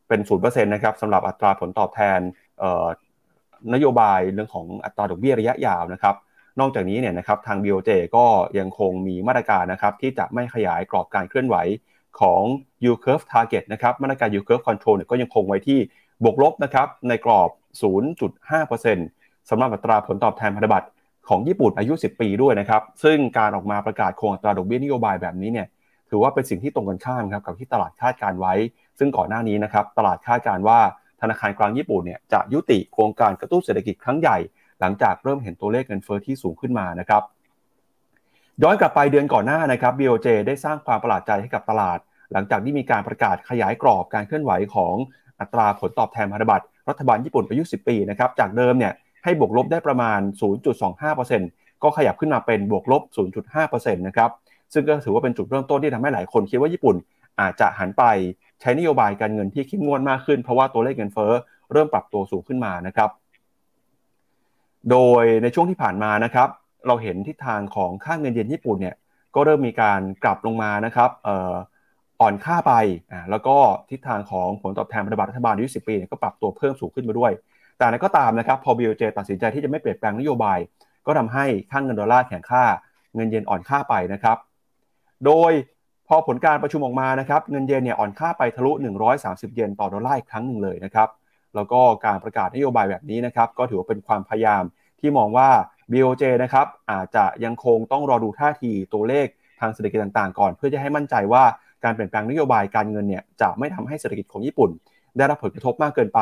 เป็น 0%นะครับสำหรับอัตราผลตอบแทนนโยบายเรื่องของอัตราดอกเบี้ยระยะยาวนะครับ นอกจากนี้เนี่ยนะครับทาง BOJ ก็ยังคงมีมาตรการนะครับที่จะไม่ขยายกรอบการเคลื่อนไหว ของ yield curve target นะครับมาตรการ yield curve control เนี่ยก็ยังคงไว้ที่บวกลบนะครับในกรอบ 0.5%สำหรับอัตราผลตอบแทนพันธบัตรของญี่ปุ่นอายุ 10 ปีด้วยนะครับ ซึ่งการออกมาประกาศคงอัตราดอกเบี้ยนโยบายแบบนี้เนี่ยถือว่าเป็นสิ่งที่ตรงกันข้ามครับกับที่ตลาดคาดการไว้ ซึ่งก่อนหน้านี้นะครับตลาดคาดการว่าธนาคารกลางญี่ปุ่นเนี่ยจะยุติโครงการกระตุ้นเศรษฐกิจครั้งใหญ่ หลังจากเริ่มเห็นตัวเลขเงินเฟอ้อที่สูงขึ้นมานะครับ ย้อนกลับไปเดือนก่อนหน้านะครับ BOJ ได้สร้างความประหลาดใจให้กับตลาด หลังจากที่มีการประกาศขยายกรอบการเคลื่อนไหวของอัตราผลตอบแทนพันธบัตรรัฐบาลญี่ปุ่นอายุ 10 ปีนะครับจากเดิมเนี่ยให้บวกลบได้ประมาณ 0.25%ก็ขยับขึ้นมาเป็นบวกลบ 0.5%นะครับซึ่งก็ถือว่าเป็นจุดเริ่มต้นที่ทำให้หลายคนคิดว่าญี่ปุ่นอาจจะหันไปใช้นโยบายการเงินที่เข้มงวดมากขึ้นเพราะว่าตัวเลขเงินเฟ้อเริ่มปรับตัวสูงขึ้นมานะครับ โดยในช่วงที่ผ่านมานะครับ เราเห็นทิศทางของค่าเงินเยนญี่ปุ่นเนี่ยก็เริ่มมีการกลับลงมานะครับอ่อนค่าไปอ่าแล้วก็ทิศทางของผลตอบแทนพันธบัตรรัฐบาลอายุ10 ปีเนี่ยก็ปรับตัวเพิ่มสูงขึ้นมาด้วย แต่นั้นก็ตามนะครับพอ BOJ ตัดสินใจที่จะไม่เปลี่ยนแปลงนโยบาย ก็ทำให้ค่าเงินดอลลาร์แข็งค่าเงินเยนอ่อนค่าไปนะครับ โดยพอผลการประชุมออกมานะครับเงินเยนเนี่ยอ่อนค่าไปทะลุ 130 เยนต่อดอลลาร์อีกครั้งหนึ่งเลยนะครับแล้วก็การประกาศนโยบายแบบนี้นะครับก็ถือว่าเป็นความพยายามที่มองว่า BOJ นะครับอาจจะยังคงต้องรอดูท่าทีตัวเลขทางเศรษฐกิจต่างๆ ก่อน เพื่อจะให้มั่นใจว่าการเปลี่ยนแปลงนโยบายการเงินเนี่ยจะไม่ทำให้เศรษฐกิจของญี่ปุ่น ได้รับผลกระทบมากเกินไป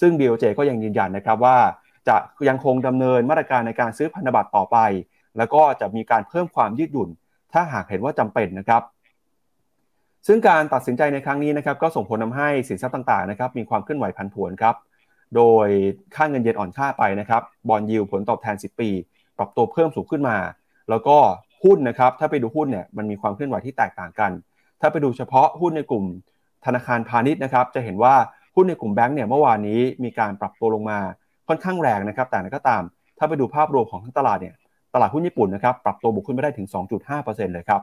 ซึ่ง BOJ ก็ยังยืนยันนะครับว่า จะยังคงดำเนินมาตรการในการซื้อพันธบัตรต่อไป แล้วก็จะมีการเพิ่มความยืดหยุ่น ถ้าหากเห็นว่าจำเป็นนะครับซึ่งการตัดสินใจในครั้งนี้นะครับก็ส่งผลทาให้สินทรัพย์ต่างๆนะครับมีความเคลื่อนไหวผันผวนครับ โดยค่าเงินเยนอ่อนค่าไปนะครับบอลยิวผลตอบแทน 10 ปี ปรับตัวเพิ่มสูงขึ้นมา แล้วก็หุ้นนะครับถ้าไปดูหุ้นเนี่ยมันมีความเคลื่อนไหวที่แตกต่างกัน ถ้าไปดูเฉพาะหุ้นในกลุ่มธนาคารพาณิชย์นะครับจะเห็นว่าหุ้นในกลุ่มแบงก์เนี่ยเมื่อวานนี้มีการปรับตัวลงมาค่อนข้างแรงนะครับแต่ก็ตาม ถ้าไปดูภาพรวมของทั้งตลาดเนี่ยตลาดหุ้นญี่ปุ่นนะครับปรับตัวบุกขึ้นไปได้ถึง 2.5%เลยครับ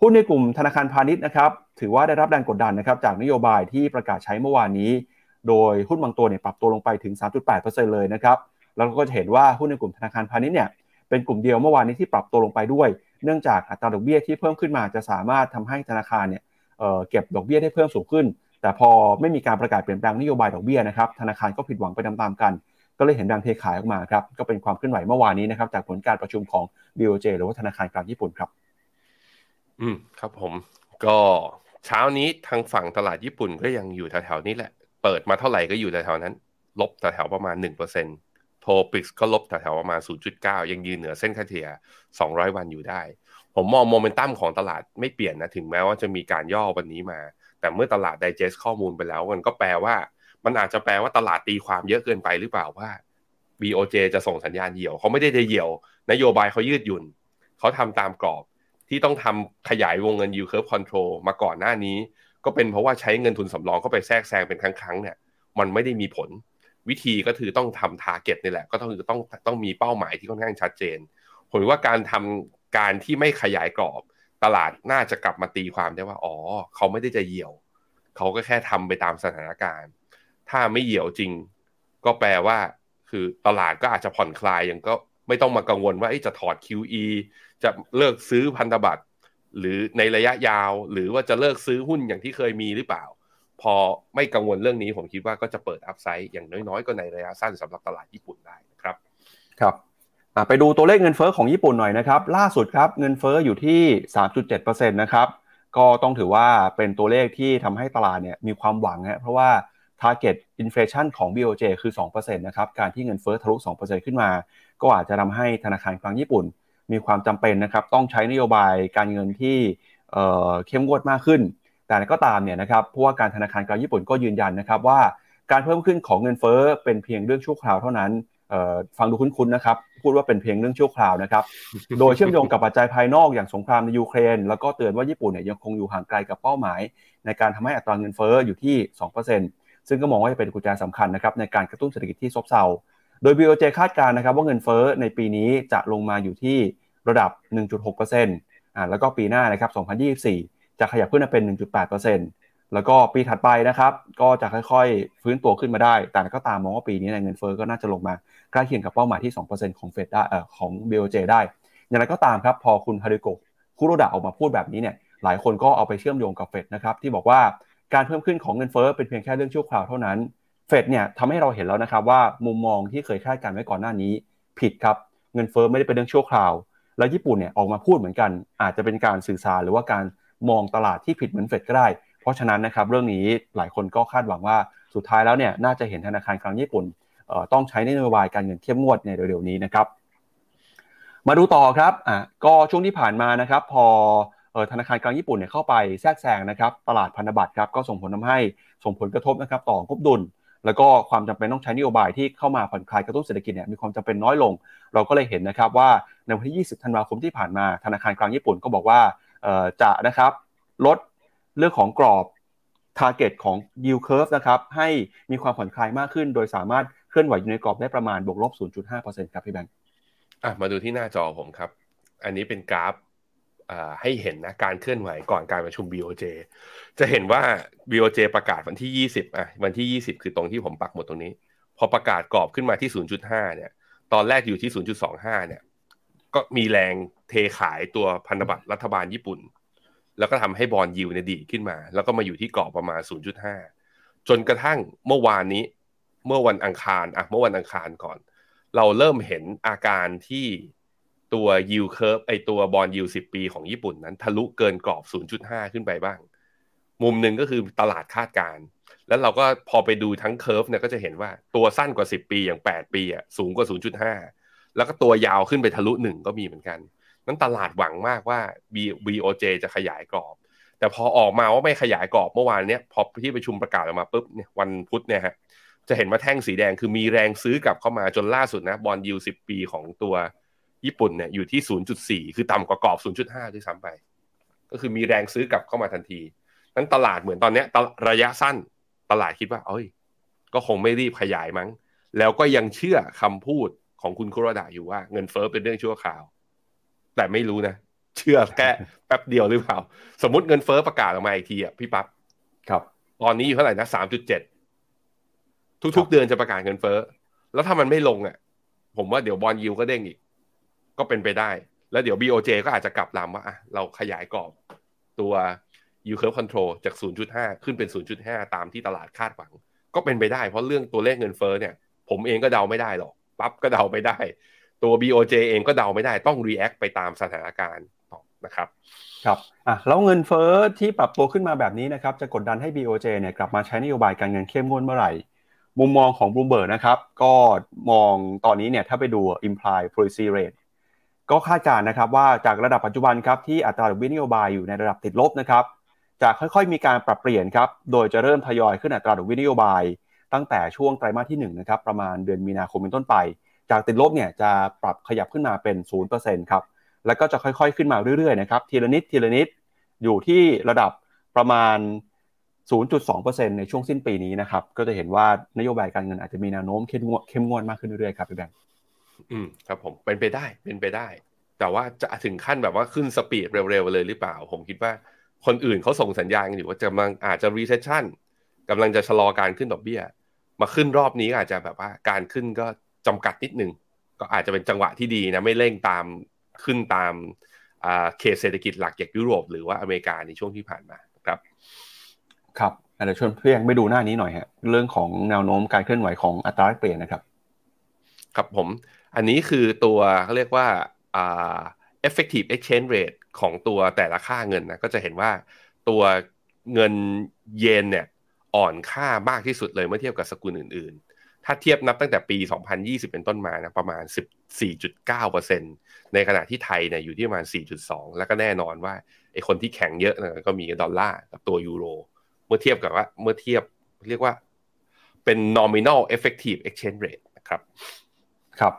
หุ้นในกลุ่มธนาคารพาณิชย์นะครับถือว่าได้รับแรงกดดันนะครับจากนโยบายที่ประกาศใช้เมื่อวานนี้ โดยหุ้นบางตัวเนี่ยปรับตัวลงไปถึง 3.8%เลยนะครับ แล้วก็จะเห็นว่าหุ้นในกลุ่มธนาคารพาณิชย์เนี่ยเป็นกลุ่มเดียวเมื่อวานนี้ที่ปรับตัวลงไปด้วย เนื่องจากอัตราดอกเบี้ยที่เพิ่มขึ้นมาจะสามารถทำให้ธนาคารเนี่ยเก็บดอกเบี้ยได้เพิ่มสูงขึ้น แต่พอไม่มีการประกาศเปลี่ยนแปลงนโยบายดอกเบี้ยนะครับธนาคารก็ผิดหวังไปตามๆกัน ก็เลยเห็นแรงเทขายออกมาครับก็เป็นความเคลื่อนไหวเมื่อวานนี้นะครับจากผลการประชุมของ BOJ หรือว่าธนาคารกลางญี่ปุ่นครับอืมครับผมก็เช้านี้ทางฝั่งตลาดญี่ปุ่นก็ยังอยู่แถวๆนี้แหละ เปิดมาเท่าไหร่ก็อยู่แถวๆนั้น ลบแถวๆประมาณ1%โทปิกก็ลบแถวๆประมาณ 0.9 ยังยืนเหนือเส้นค่าเฉลี่ย 200 วันอยู่ได้ ผมมองโมเมนตัมของตลาดไม่เปลี่ยนนะ ถึงแม้ว่าจะมีการย่อวันนี้มา แต่เมื่อตลาดไดเจสข้อมูลไปแล้ว มันก็แปลว่า มันอาจจะแปลว่าตลาดตีความเยอะเกินไปหรือเปล่าว่า BOJ จะส่งสัญญาณเหี่ยว เขาไม่ได้จะเหี่ยว นโยบายเขายืดหยุ่น เขาทำตามกรอบที่ต้องทำขยายวงเงิน yield curve control มาก่อนหน้านี้ ก็เป็นเพราะว่าใช้เงินทุนสำรองเข้าไปแทรกแซงเป็นครั้งๆเนี่ยมันไม่ได้มีผลวิธีก็คือต้องทำ target นี่แหละ ก็ต้องต้องต้องมีเป้าหมายที่ค่อนข้างชัดเจน ผมว่าการทำการที่ไม่ขยายกรอบ ตลาดน่าจะกลับมาตีความได้ว่า อ๋อ เขาไม่ได้จะเหี่ยว เขาก็แค่ทำไปตามสถานการณ์ ถ้าไม่เหี่ยวจริง ก็แปลว่า คือตลาดก็อาจจะผ่อนคลายยังก็ไม่ต้องมากังวลว่าจะถอด QE จะเลิกซื้อพันธบัตร หรือในระยะยาว หรือว่าจะเลิกซื้อหุ้นอย่างที่เคยมีหรือเปล่า พอไม่กังวลเรื่องนี้ผมคิดว่าก็จะเปิดอัพไซด์อย่างน้อยๆ ก็ในระยะสั้นสำหรับตลาดญี่ปุ่นได้นะครับ ครับไปดูตัวเลขเงินเฟอ้อของญี่ปุ่นหน่อยนะครับ ล่าสุดครับเงินเฟอ้ออยู่ที่ 3.7%นะครับก็ต้องถือว่าเป็นตัวเลขที่ทำให้ตลาดเนี่ยมีความหวังนะเพราะว่า target inflation ของ BOJ คือ 2%นะครับ การที่เงินเฟอ้อทะลุ 2%ขึ้นมา ก็อาจจะทำให้ธนาคารกลางญี่ปุ่น มีความจำเป็นนะครับต้องใช้นโยบายการเงินที่เข้มงวดมากขึ้น แต่ก็ตามเนี่ยนะครับเพราะว่าการธนาคารกลางญี่ปุ่นก็ยืนยันนะครับว่าการเพิ่มขึ้นของเงินเฟ้อเป็นเพียงเรื่องชั่วคราวเท่านั้นฟังดูคุ้นๆนะครับพูดว่าเป็นเพียงเรื่องชั่วคราวนะครับโดยเชื่อมโยงกับปัจจัยภายนอกอย่างสงครามในยูเครน แล้วก็เตือนว่าญี่ปุ่นเนี่ยยังคงอยู่ห่างไกลกับเป้าหมาย ในการทำให้อัตราเงินเฟ้ออยู่ที่ 2%ซึ่งก็มองว่าจะเป็นกุญแจสำคัญนะครับในการกระตุ้นเศรษฐกิจที่ซบเซา โดย BOJ คาดการณ์นะครับว่าเงินเฟ้อในปีนี้จะลงมาอยู่ที่ระดับ 1.6%อ่าแล้วก็ปีหน้านะครับ2024 จะขยับขึ้นมาเป็น 1.8%แล้วก็ปีถัดไปนะครับ ก็จะค่อยๆ ฟื้นตัวขึ้นมาได้ แต่ก็ตามมองว่าปีนี้ในเงินเฟอ้อก็น่าจะลงมาใกล้เคียงกับเป้าหมายที่ 2%ของเฟดได้เอ่อของ BOJ ได้ อย่างไรก็ตามครับพอคุณฮาริโกะคุโรดะออกมาพูดแบบนี้เนี่ยหลายคนก็เอาไปเชื่อมโยงกับเฟดนะครับที่บอกว่าการเพิ่มขึ้นของเงินเฟอ้อเป็นเพียงแค่เรื่องชั่วคราวเท่านั้น เฟดเนี่ยทำให้เราเห็นแล้วนะครับว่ามุมมองที่เคยคาดการไว้ก่อนหน้านี้ ผิดครับเงินเฟอ้อไม่ได้เป็นเรื่องชั่วคราว แล้วญี่ปุ่นเนี่ยออกมาพูดเหมือนกัน อาจจะเป็นการสื่อสารหรือว่าการมองตลาดที่ผิดเหมือนเฟดก็ได้ เพราะฉะนั้นนะครับเรื่องนี้หลายคนก็คาดหวังว่าสุดท้ายแล้วเนี่ยน่าจะเห็นธนาคารกลางญี่ปุ่นต้องใช้นโยบายการเงินเข้มงวดในเร็วๆนี้นะครับมาดูต่อครับอะก็ช่วงที่ผ่านมานะครับ พอธนาคารกลางญี่ปุ่นเนี่ยเข้าไปแทรกแซงนะครับตลาดพันธบัตรครับก็ส่งผลทาให้ส่งผลกระทบนะครับต่องบดุล แล้วก็ความจำเป็นต้องใช้นโยบายที่เข้ามาผ่อนคลายกระตุ้นเศรษฐกิจเนี่ยมีความจำเป็นน้อยลง เราก็เลยเห็นนะครับว่าในวันที่ 20 ธันวาคมที่ผ่านมาธนาคารกลางญี่ปุ่นก็บอกว่าจะนะครับลดเรื่องของกรอบ target ของ yield curve นะครับให้มีความผ่อนคลายมากขึ้น โดยสามารถเคลื่อนไหวอยู่ในกรอบได้ประมาณบวกลบ 0.5%ครับพี่แบงค์มาดูที่หน้าจอผมครับ อันนี้เป็นกราฟ ให้เห็นนะการเคลื่อนไหวก่อนการประชุม BOJ จะเห็นว่า BOJ ประกาศวันที่ 20อะวันที่ 20 คือตรงที่ผมปักหมดตรงนี้ พอประกาศกรอบขึ้นมาที่ 0.5 เนี่ย ตอนแรกอยู่ที่ 0.25 เนี่ย ก็มีแรงเทขายตัวพันธบัตรรัฐบาลญี่ปุ่น แล้วก็ทำให้บอลยิวเนี่ยดีขึ้นมา แล้วก็มาอยู่ที่กรอบประมาณ 0.5 จนกระทั่งเมื่อวานนี้ เมื่อวันอังคารอะเมื่อวันอังคารก่อน เราเริ่มเห็นอาการที่ ตัว yield curve ไอตัว bond yield 10ปีของญี่ปุ่นนั้น ทะลุเกินกรอบ 0.5 ขึ้นไปบ้าง มุมหนึ่งก็คือตลาดคาดการณ์แล้วเราก็พอไปดูทั้ง curve เนี่ยก็จะเห็นว่าตัวสั้นกว่า 10 ปีอย่าง 8 ปีอะสูงกว่า 0.5 แล้วก็ตัวยาวขึ้นไปทะลุหนึ่งก็มีเหมือนกันนั้นตลาดหวังมากว่า BOJ จะขยายกรอบ แต่พอออกมาว่าไม่ขยายกรอบเมื่อวานเนี้ยพอที่ประชุมประกาศออกมาปุ๊บเนี่ยวันพุธเนี่ยฮะจะเห็นว่าแท่งสีแดงคือมีแรงซื้อกลับเข้ามาจนล่าสุดนะ bond yield สิบปีของตัว ญี่ปุ่นเนี่ยอยู่ที่ 0.4 คือต่ำกว่ากรอบ 0.5 ด้วยซ้ำไป ก็คือมีแรงซื้อกลับเข้ามาทันทีนั้นตลาดเหมือนตอนเนี้ยระยะสั้นตลาดคิดว่า เอ้ย ก็คงไม่รีบขยายมั้ง แล้วก็ยังเชื่อคำพูดของคุณคุรดาอยู่ว่าเงินเฟ้อเป็นเรื่องชั่วคราว แต่ไม่รู้นะ เชื่อแค่แป๊บเดียวหรือเปล่า สมมติเงินเฟ้อประกาศออกมาอีกทีอะพี่ปั๊บครับ ตอนนี้อยู่เท่าไหร่นะสามจุดเจ็ดทุกๆ เดือนจะประกาศเงินเฟ้อ แล้วถ้ามันไม่ลงอะ ผมว่าเดี๋ยวบอลยูก็เด้งอีก ก็เป็นไปได้ แล้วเดี๋ยว BOJ ก็อาจจะกลับลำว่าอะเราขยายกรอบตัว yield curve control จาก 0.5 ขึ้นเป็น 0.5 ตามที่ตลาดคาดหวัง ก็เป็นไปได้เพราะเรื่องตัวเลขเงินเฟ้อเนี่ย ผมเองก็เดาไม่ได้หรอกปั๊บก็เดาไม่ได้ ตัว BOJ เองก็เดาไม่ได้ต้อง react ไปตามสถานการณ์นะครับครับอะแล้วเงินเฟ้อที่ปรับตัวขึ้นมาแบบนี้นะครับ จะกดดันให้ BOJ เนี่ยกลับมาใช้นโยบายการเงินเข้มงวดเมื่อไหร่ มุมมองของบลูเบิร์กนะครับ ก็มองตอนนี้เนี่ยถ้าไปดู implied policy rate ก็คาดการณ์นะครับว่าจากระดับปัจจุบันครับที่อัตราดอกเบี้ยนโยบายอยู่ในระดับติดลบนะครับจะค่อยๆ มีการปรับเปลี่ยนครับโดยจะเริ่มทยอยขึ้นอัตราดอกเบี้ยนโยบาย ตั้งแต่ช่วงไตรมาสที่1นะครับประมาณเดือนมีนาคมเป็นต้นไป จากติดลบเนี่ยจะปรับขยับขึ้นมาเป็น0%ครับแล้วก็จะค่อยๆ ขึ้นมาเรื่อยๆนะครับทีละนิดทีละนิดอยู่ที่ระดับประมาณ 0.2%ในช่วงสิ้นปีนี้นะครับก็จะเห็นว่านโยบายการเงินอาจจะมีแนวโน้มเข้มงวดมงวดมากขึ้นเรื่อยๆครับพี่แบงค์ อืมครับผมเป็นไปได้เป็นไปได้ แต่ว่าจะถึงขั้นแบบว่าขึ้นสปีดเร็วๆเลยหรือเปล่า ผมคิดว่าคนอื่นเขาส่งสัญญาณอยู่ว่าจะมันอาจจะ recession กำลังจะชะลอการขึ้นดอกเบี้ย มาขึ้นรอบนี้อาจจะแบบว่าการขึ้นก็จำกัดนิดนึง ก็อาจจะเป็นจังหวะที่ดีนะไม่เร่งตามขึ้นตามเคสเศรษฐกิจหลักอย่างยุโรป หรือว่าอเมริกาในช่วงที่ผ่านมาครับครับเดี๋ยวชวนเพื่อนไปดูหน้านี้หน่อยฮะเรื่องของแนวโน้มการเคลื่อนไหวของอัตราเปลี่ยนนะครับ ครับผม อันนี้คือตัวเขาเรียกว่าอ่า effective exchange rate ของตัวแต่ละค่าเงินนะก็จะเห็นว่าตัวเงินเยนเนี่ยอ่อนค่ามากที่สุดเลยเมื่อเทียบกับสกุลอื่น ๆ ถ้าเทียบนับตั้งแต่ปี 2020 เป็นต้นมานะประมาณ 14.9%ในขณะที่ไทยเนี่ยอยู่ที่ประมาณ 4.2 แล้วก็แน่นอนว่าไอคนที่แข็งเยอะนะก็มีดอลลาร์กับตัวยูโร เมื่อเทียบกับว่าเมื่อเทียบเรียกว่าเป็น nominal effective exchange rate นะครับ ครับ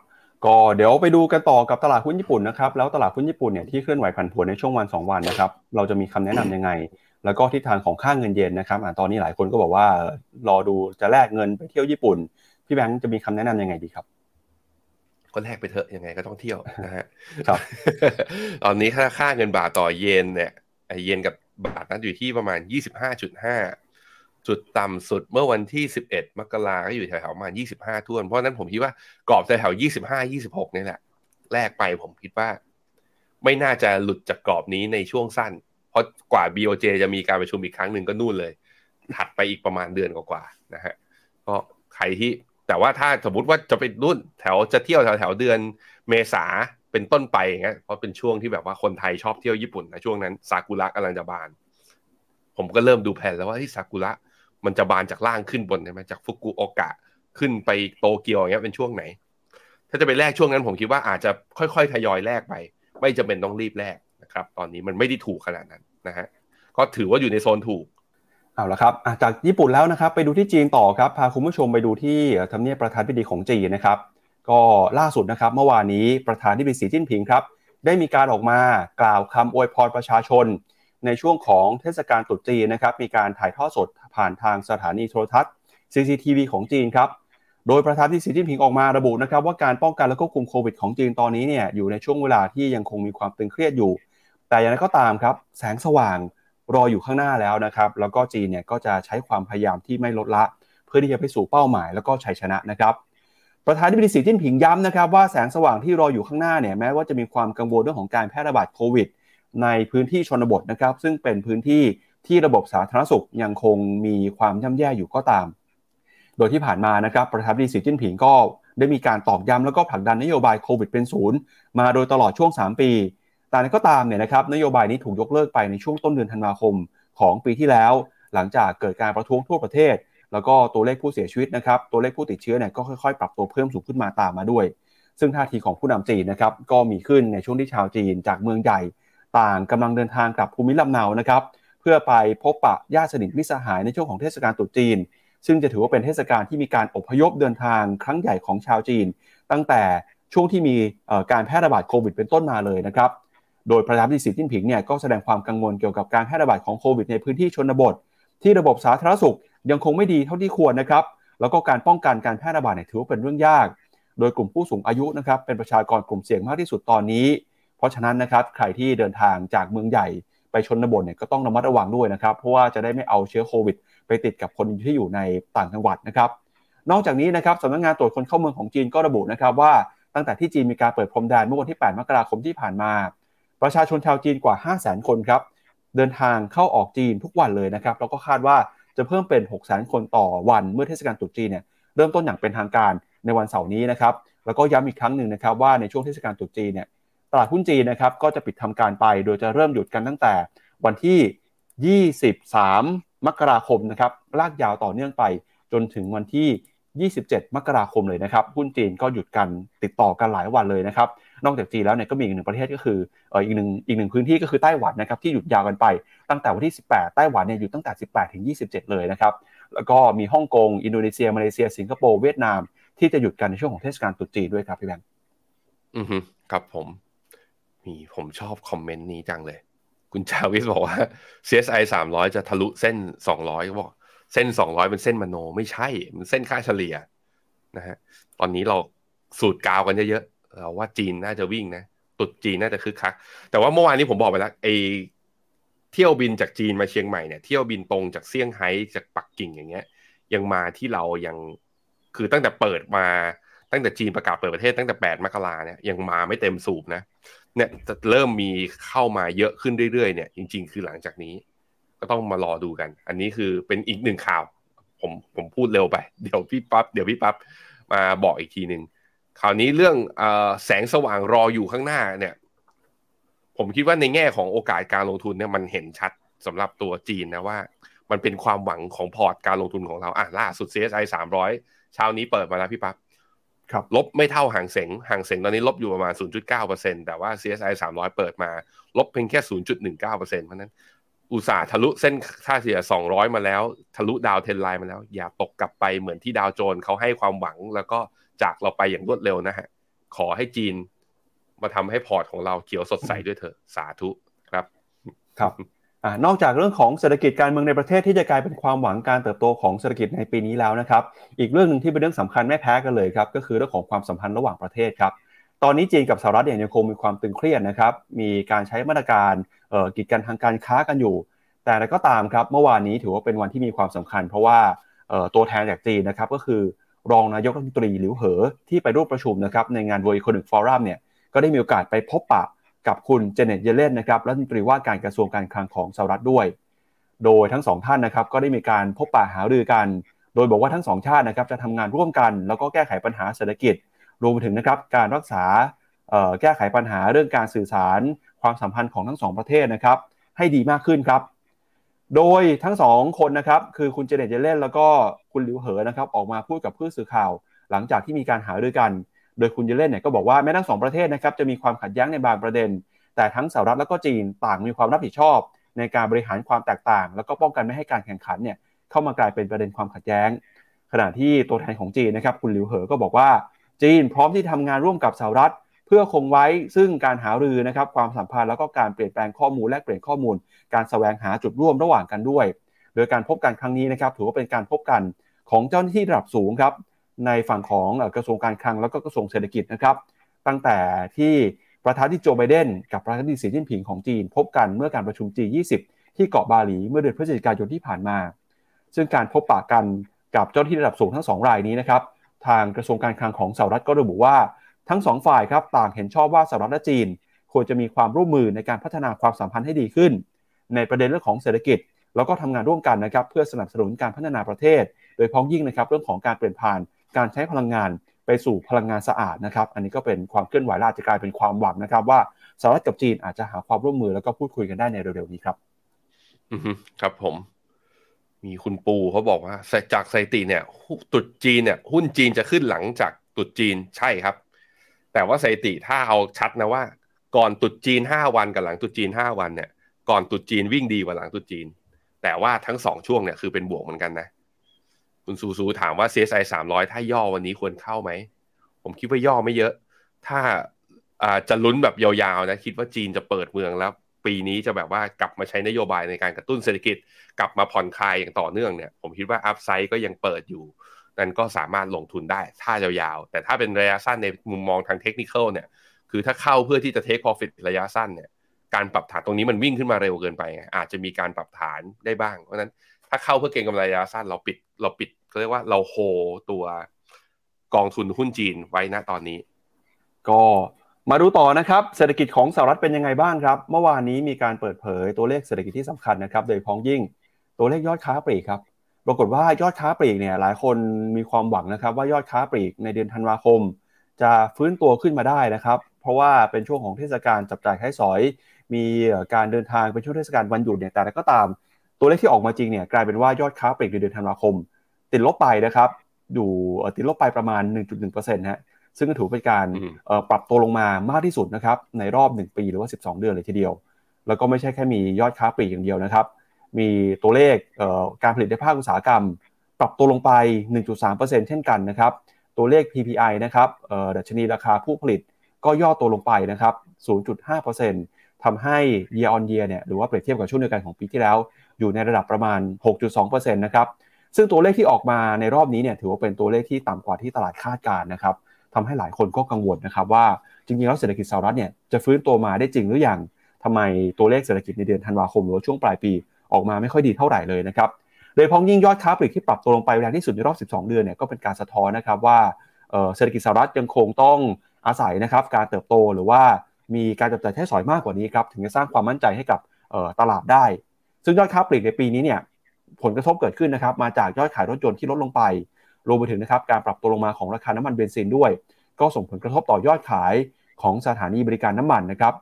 ก็เดี๋ยวไปดูกันต่อกับตลาดหุ้นญี่ปุ่นนะครับแล้วตลาดหุ้นญี่ปุ่นเนี่ยที่เคลื่อนไหวผันผวนในช่วงวัน 2 วันนะครับเราจะมีคำแนะนํำยังไง แล้วก็ทิศทางของค่างเงินเยนนะครับอ่าตอนนี้หลายคนก็บอกว่ารอดูจะแลกเงินไปเที่ยวญี่ปุ่นพี่แบงค์จะมีคำแนะนํำยังไงดีครับก็แลกไปเถอะยังไงก็ต้องเที่ยวนะฮะครับตอนนี้ค่าค่าเงินบาทต่อเยนเนี่ยเยนกับบาทนั้นอยู่ที่ประมาณ 25.5 จุดต่ำสุดเมื่อวันที่ 11 มกราก็อยู่แถวๆประมาณ25ท่วน เพราะนั้นผมคิดว่ากรอบแถวๆ25 26นี่แหละแลกไปผมคิดว่า ไม่น่าจะหลุดจากกรอบนี้ในช่วงสั้น เพราะกว่า BOJ จะมีการประชุมอีกครั้งหนึ่งก็นู่นเลย ถัดไปอีกประมาณเดือนกว่าๆนะฮะก็ใครที่แต่ว่าถ้าสมมติว่าจะไปรุ่นแถวจะเที่ยวแถวแถวเดือนเมษาเป็นต้นไปอย่างเงี้ยเพราะเป็นช่วงที่แบบว่าคนไทยชอบเที่ยวญี่ปุ่นนะช่วงนั้นซากุระกำลังจะบาน ผมก็เริ่มดูแผนแล้วว่าที่ซากุระ มันจะบานจากล่างขึ้นบนใช่ไหมจากฟุกุโอกะขึ้นไปโตเกียวอย่างเงี้ยเป็นช่วงไหน ถ้าจะไปแลกช่วงนั้นผมคิดว่าอาจจะค่อยๆทยอยแลกไป ไม่จำเป็นต้องรีบแลกนะครับ ตอนนี้มันไม่ได้ถูกขนาดนั้นนะฮะก็ถือว่าอยู่ในโซนถูกเอาละครับจากญี่ปุ่นแล้วนะครับไปดูที่จีนต่อครับพาคุณผู้ชมไปดูที่ทำเนียบประธานพิธีของจีนนะครับ ก็ล่าสุดนะครับเมื่อวานนี้ประธานที่ปรึกษาจิ้นผิงครับได้มีการออกมากล่าวคำอวยพรประชาชน ในช่วงของเทศกาลตรุษจีนนะครับมีการถ่ายทอดสด ผ่านทางสถานีโทรทัศน์ CCTV ของจีนครับโดยประธานที่สีจิ้นผิงออกมาระบุนะครับว่าการป้องกันและควบคุมโควิดของจีนตอนนี้เนี่ยอยู่ในช่วงเวลาที่ยังคงมีความตึงเครียดอยู่ แต่อย่างไรก็ตามครับ แสงสว่างรออยู่ข้างหน้าแล้วนะครับแล้วก็จีนเนี่ยก็จะใช้ความพยายามที่ไม่ลดละ เพื่อที่จะไปสู่เป้าหมายแล้วก็ชัยชนะนะครับประธานาธิบดีสีจิ้นผิงย้ำนะครับว่าแสงสว่างที่รออยู่ข้างหน้าเนี่ยแม้ว่าจะมีความกังวลเรื่องของการแพร่ระบาดโควิดในพื้นที่ชนบทนะครับซึ่งเป็นพื้นที่ ที่ระบบสาธารณสุขยังคงมีความย่ำแย่อยู่ก็ตาม โดยที่ผ่านมานะครับประธานาธิบดีสีจิ้นผิงก็ได้มีการตอกย้ำแล้วก็ผลักดันนโยบายโควิดเป็นศูนย์มาโดยตลอดช่วง 3 ปี แต่ก็ตามเนี่ยนะครับนโยบายนี้ถูกยกเลิกไปในช่วงต้นเดือนธันวาคมของปีที่แล้ว หลังจากเกิดการประท้วงทั่วประเทศ แล้วก็ตัวเลขผู้เสียชีวิตนะครับตัวเลขผู้ติดเชื้อเนี่ยก็ค่อยๆ ปรับตัวเพิ่มสูงขึ้นมาตามมาด้วย ซึ่งท่าทีของผู้นำจีนนะครับก็มีขึ้นในช่วงที่ชาวจีนจากเมืองใหญ่ ต่างกำลังเดินทางกลับภูมิลำเนานะครับ เพื่อไปพบปะญาติสนิทมิสหายในช่วงของเทศกาลตรุษจีน ซึ่งจะถือว่าเป็นเทศกาลที่มีการอพยพเดินทางครั้งใหญ่ของชาวจีน ตั้งแต่ช่วงที่มีการแพร่ระบาดโควิดเป็นต้นมาเลยนะครับโดยประธานาธิบดีสีจิ้นผิงเนี่ยก็แสดงความกังวลเกี่ยวกับการแพร่ระบาดของโควิดในพื้นที่ชนบท ที่ระบบสาธารณสุขยังคงไม่ดีเท่าที่ควรนะครับแล้วก็การป้องกันการแพร่ระบาดเนี่ยถือว่าเป็นเรื่องยาก โดยกลุ่มผู้สูงอายุนะครับเป็นประชากรกลุ่มเสี่ยงมากที่สุดตอนนี้ เพราะฉะนั้นนะครับใครที่เดินทางจากเมืองใหญ่ ไปชนบทเนี่ยก็ต้องระมัดระวังด้วยนะครับ เพราะว่าจะได้ไม่เอาเชื้อโควิด ไปติดกับคนที่อยู่ในต่างจังหวัดนะครับ นอกจากนี้นะครับสำนักงงานตรวจคนเข้าเมืองของจีนก็ระบุนะครับว่าตั้งแต่ที่จีนมีการเปิดพรมแดนเมื่อวันที่ 8 มกราคมที่ผ่านมา ประชาชนชาวจีนกว่า 5 0 0 0 0 0 คนครับเดินทางเข้าออกจีนทุกวันเลยนะครับแล้วก็คาดว่าจะเพิ่มเป็น 6 0 0 0 0 0คนต่อวันเมื่อเทศกาลตรุษจีนเนี่ยเริ่มต้นอย่างเป็นทางการในวันเสาร์นี้นะครับแล้วก็ย้ำอีกครั้งหนึ่งนะครับว่าในช่วงเทศกาลตรุษจีนเนี่ย ตลาดหุ้นจีนนะครับก็จะปิดทำการไป โดยจะเริ่มหยุดกันตั้งแต่วันที่ 23 มกราคมนะครับลากยาวต่อเนื่องไปจนถึงวันที่ 27 มกราคมเลยนะครับหุ้นจีนก็หยุดกันติดต่อกันหลายวันเลยนะครับนอกจากจีนแล้วเนี่ยก็มีอีกหนึ่งประเทศก็คืออออีกหนึ่งอีกหนึ่งพื้นที่ก็คือไต้หวันนะครับที่หยุดยาวกันไปตั้งแต่วันที่ 18 ไต้หวันเนี่ยหยุดตั้งแต่ 18 ถึง 27 เลยนะครับแล้วก็มีฮ่องกงอินโดนีเซียมาเลเซีย สิงคโปร์เวียดนาม ที่จะหยุดกันในช่วงของเทศกาลตรุษจีนด้วยครับพี่แบงค์อือฮึครับผม มีผมชอบคอมเมนต์นี้จังเลย คุณชาวิสบอกว่า CSI 300 จะทะลุเส้น 200บอกเส้น 200 เป็นเส้นมโนไม่ใช่ มันเส้นค่าเฉลี่ยนะฮะตอนนี้เราสูตรกาวกันเยอะๆเราว่าจีนน่าจะวิ่งนะตุดจีนน่าจะคึกคัก แต่ว่าเมื่อวานนี้ผมบอกไปแล้วไอเที่ยวบินจากจีนมาเชียงใหม่เนี่ยเที่ยวบินตรงจากเซี่ยงไฮ้จากปักกิ่งอย่างเงี้ย ยังมาที่เรายังคือตั้งแต่เปิดมาตั้งแต่จีนประกาศเปิดประเทศตั้งแต่ 8 มกราเนี่ยยังมาไม่เต็มสูบนะ เนี่ยจะเริ่มมีเข้ามาเยอะขึ้นเรื่อยๆเนี่ยจริง ๆ คือหลังจากนี้ ก็ต้องมารอดูกัน อันนี้คือเป็นอีกหนึ่งข่าว ผมผมพูดเร็วไป เดี๋ยวพี่ปั๊บเดี๋ยวพี่ปั๊บมาบอกอีกทีหนึ่งคราวนี้เรื่องอแสงสว่างรออยู่ข้างหน้าเนี่ย ผมคิดว่าในแง่ของโอกาสการลงทุนเนี่ยมันเห็นชัดสำหรับตัวจีนนะว่า มันเป็นความหวังของพอร์ตการลงทุนของเราอะล่าสุด CSI 300เช้านี้เปิดมาแล้วพี่ปั๊บครับ ลบไม่เท่าห่างเสงห่างเสงตอนนี้ลบอยู่ประมาณ 0.9%แต่ว่า CSI 300 เปิดมา ลบเพียงแค่ 0.19%เพราะนั้นอุตสาห์ทะลุเส้นค่าเฉลี่ย 200 มาแล้ว ทะลุดาวเทนไลน์มาแล้ว อย่าตกกลับไปเหมือนที่ดาวโจนเขาให้ความหวัง แล้วก็จากเราไปอย่างรวดเร็วนะฮะ ขอให้จีนมาทำให้พอร์ตของเราเขียวสดใสด้วยเถอะสาธุครับ ครับ อนอกจากเรื่องของเศรษฐกิจการเมืองในประเทศที่จะกลายเป็นความหวังการเติบโตของเศรษฐกิจในปีนี้แล้วนะครับ อีกเรื่องหนึ่งที่เป็นเรื่องสำคัญไม่แพ้กันเลยครับก็คือเรื่องของความสัมพันธ์ระหว่างประเทศครับ ตอนนี้จีนกับสหรัฐเนี่ยยังคงมีความตึงเครียดนะครับ มีการใช้มาตรการกีดกันทางการค้ากันอยู่ แต่ก็ตามครับเมื่อวานนี้ถือว่าเป็นวันที่มีความสำคัญ เพราะว่าตัวแทนจากจีนนะครับก็คือรองนายกรัฐมนตรีหลิวเหอที่ไปร่วมประชุมนะครับในงาน World Economic Forum เนี่ยก็ได้มีโอกาสไปพบปะ กับคุณเจเน็ตเยเลนนะครับรัฐมนตรีว่าการกระทรวงการคลังของสหรัฐด้วย โดยทั้งสองท่านนะครับก็ได้มีการพบปะหารือกัน โดยบอกว่าทั้งสองชาตินะครับจะทำงานร่วมกัน แล้วก็แก้ไขปัญหาเศรษฐกิจ รวมไปถึงนะครับการรักษาแก้ไขปัญหาเรื่องการสื่อสาร ความสัมพันธ์ของทั้งสองประเทศนะครับให้ดีมากขึ้นครับ โดยทั้งสองคนนะครับคือคุณเจเน็ตเยเลนแล้วก็คุณหลิวเหอนะครับออกมาพูดกับผู้สื่อข่าว หลังจากที่มีการหารือกัน โดยคุณเยเลนเนี่ยก็บอกว่าแม้ทั้งสองประเทศนะครับจะมีความขัดแย้งในบางประเด็น แต่ทั้งสหรัฐและก็จีนต่างมีความรับผิดชอบ ในการบริหารความแตกต่าง แล้วก็ป้องกันไม่ให้การแข่งขันเนี่ยเข้ามากลายเป็นประเด็นความขัดแย้ง ขณะที่ตัวแทนของจีนนะครับคุณหลิวเหอก็บอกว่า จีนพร้อมที่ทำงานร่วมกับสหรัฐ เพื่อคงไว้ซึ่งการหารือนะครับความสัมพันธ์แล้วก็การเปลี่ยนแปลงข้อมูลและเปลี่ยนข้อมูล การสแสวงหาจุดร่วมระหว่างกันด้วย โดยการพบกันครั้งนี้นะครับถือว่าเป็นการพบกันของเจ้าหน้าที่ระดับสูงครับ ในฝั่งของกระทรวงการคลังแล้วก็กระทรวงเศรษฐกิจนะครับ ตั้งแต่ที่ประธานที่โจไบเดนกับประธานที่สีจิ้นผิงของจีน พบกันเมื่อการประชุม G20 ที่เกาะบาหลีเมื่อเดือนพฤศจิกายนที่ผ่านมา ซึ่งการพบปะกันกับเจ้าที่ระดับสูงทั้งสองรายนี้นะครับทางกระทรวงการคลังของสหรัฐก็ระบุว่าทั้งสองฝ่ายครับต่างเห็นชอบว่าสหรัฐและจีน ควรจะมีความร่วมมือในการพัฒนาความสัมพันธ์ให้ดีขึ้น ในประเด็นเรื่องของเศรษฐกิจ แล้วก็ทำงานร่วมกันนะครับเพื่อสนับสนุนการพัฒนาประเทศ โดยพ้องยิ่งนะครับเรื่องของการเปลี่ยนผ่าน การใช้พลังงานไปสู่พลังงานสะอาดนะครับ อันนี้ก็เป็นความเคลื่อนไหวล่าจะกลายเป็นความหวังนะครับ ว่าสหรัฐกับจีนอาจจะหาความร่วมมือแล้วก็พูดคุยกันได้ในเร็วๆนี้ครับอืครับผม มีคุณปูเขาบอกว่าจากสถิติเนี่ยตุดจีนเนี่ยหุ้นจีนจะขึ้นหลังจากตุดจีนใช่ครับ แต่ว่าสถิติถ้าเอาชัดนะว่า ก่อนตุดจีนห้าวันกับหลังตุดจีนห้าวันเนี่ย ก่อนตุดจีนวิ่งดีกว่าหลังตุดจีน แต่ว่าทั้งสองช่วงเนี่ยคือเป็นบวกเหมือนกันนะ คุณซูซูถามว่า CSI สามร้อยถ้าย่อวันนี้ควรเข้าไหม ผมคิดว่าย่อไม่เยอะ ถ้าอาจะลุ้นแบบยาวๆนะ คิดว่าจีนจะเปิดเมืองแล้ว ปีนี้จะแบบว่ากลับมาใช้นโยบายในการกระตุ้นเศรษฐกิจ กลับมาผ่อนคลายอย่างต่อเนื่องเนี่ย ผมคิดว่าอัพไซด์ก็ยังเปิดอยู่ นั่นก็สามารถลงทุนได้ถ้ายาวๆ แต่ถ้าเป็นระยะสั้นในมุมมองทางเทคนิคเนี่ย คือถ้าเข้าเพื่อที่จะเทค profit ระยะสั้นเนี่ยการปรับฐานตรงนี้มันวิ่งขึ้นมาเร็วเกินไป อาจจะมีการปรับฐานได้บ้าง เพราะนั้นถ้าเข้าเพื่อเก็งกำไรระยะสั้นเราปิดเราปิด เขาเรียกว่าเราโฮตัวกองทุนหุ้นจีนไว้ณตอนนี้ ก็มาดูต่อนะครับเศรษฐกิจของสหรัฐเป็นยังไงบ้างครับ เมื่อวานนี้มีการเปิดเผยตัวเลขเศรษฐกิจที่สำคัญนะครับ โดยพ้องยิ่งตัวเลขยอดค้าปลีกครับปรากฏว่ายอดค้าปลีกเนี่ยหลายคนมีความหวังนะครับ ว่ายอดค้าปลีกในเดือนธันวาคม จะฟื้นตัวขึ้นมาได้นะครับ เพราะว่าเป็นช่วงของเทศกาลจับจ่ายใช้สอย มีการเดินทางเป็นช่วงเทศกาลวันหยุดเนี่ยแต่ก็ตาม ตัวเลขที่ออกมาจริงเนี่ยกลายเป็นว่ายอดค้าปลีกในเดือนธันวาคม ติดลบไปนะครับอยู่ติดลบไปประมาณ 1.1%ฮะซึ่งก็ถือเป็นการปรับตัวลงมามากที่สุดนะครับในรอบ 1 ปีหรือว่า 12 เดือนเลยทีเดียว แล้วก็ไม่ใช่แค่มียอดค้าปลีกอย่างเดียวนะครับ มีตัวเลขการผลิตในภาคอุตสาหกรรม ปรับตัวลงไป 1.3%เช่นกันนะครับ ตัวเลข PPI นะครับดัชนีราคาผู้ผลิตก็ย่อตัวลงไปนะครับ 0.5%ทำให้ year on year เนี่ยหรือว่าเปรียบเทียบกับช่วงเดียวกันของปีที่แล้ว อยู่ในระดับประมาณ 6.2%นะครับ ซึ่งตัวเลขที่ออกมาในรอบนี้เนี่ยถือว่าเป็นตัวเลขที่ต่ำกว่าที่ตลาดคาดการนะครับทำให้หลายคนก็กังวลนะครับว่าจริงๆแล้วเศรษฐกิจสหรัฐเนี่ยจะฟื้นตัวมาได้จริงหรือยังทำไมตัวเลขเศรษฐกิจในเดือนธันวาคมหรือช่วงปลายปีออกมาไม่ค่อยดีเท่าไหร่เลยนะครับโดยพ้องยิ่งยอดค้าปลีกที่ปรับตัวลงไปแรงที่สุดในรอบ 12 เดือนเนี่ยก็เป็นการสะท้อนนะครับว่าเศรษฐกิจสหรัฐยังคงต้องอาศัยนะครับการเติบโตหรือว่ามีการจับจ่ายใช้สอยมากกว่านี้ครับถึงจะสร้างความมั่นใจให้กับตลาดได้ ซึ่งยอดค้าปลีกในปีนี้เนี่ย ผลกระทบเกิดขึ้นนะครับ มาจากยอดขายรถยนต์ที่ลดลงไป รวมไปถึงนะครับการปรับตัวลงมาของราคาน้ำมันเบนซินด้วย ก็ส่งผลกระทบต่อยอดขายของสถานีบริการน้ำมันนะครับ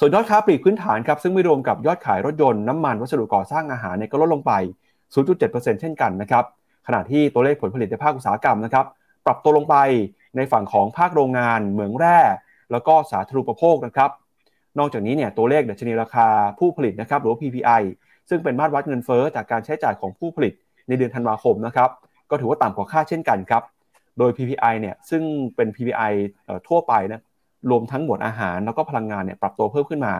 ส่วนยอดค้าปลีกพื้นฐานครับซึ่งไม่รวมกับยอดขายรถยนต์น้ำมันวัสดุก่อสร้างอาหารเนี่ยก็ลดลงไป 0.7%เช่นกันนะครับ ขณะที่ตัวเลขผลผลิตในภาคอุตสาหกรรมนะครับ ปรับตัวลงไปในฝั่งของภาคโรงงาน เหมืองแร่ แล้วก็สาธารณูปโภคนะครับ นอกจากนี้เนี่ยตัวเลขดัชนีราคาผู้ผลิตนะครับหรือ PPI ซึ่งเป็นมาตรวัดเงินเฟอ้อจากการใช้จ่ายของผู้ผลิตในเดือนธันวาคมนะครับก็ถือว่าต่ำกว่าค่าเช่นกันครับ โดย PPI เนี่ยซึ่งเป็น PPI ทั่วไปนะรวมทั้งหมวดอาหารแล้วก็พลังงานเนี่ยปรับตัวเพิ่มขึ้นมา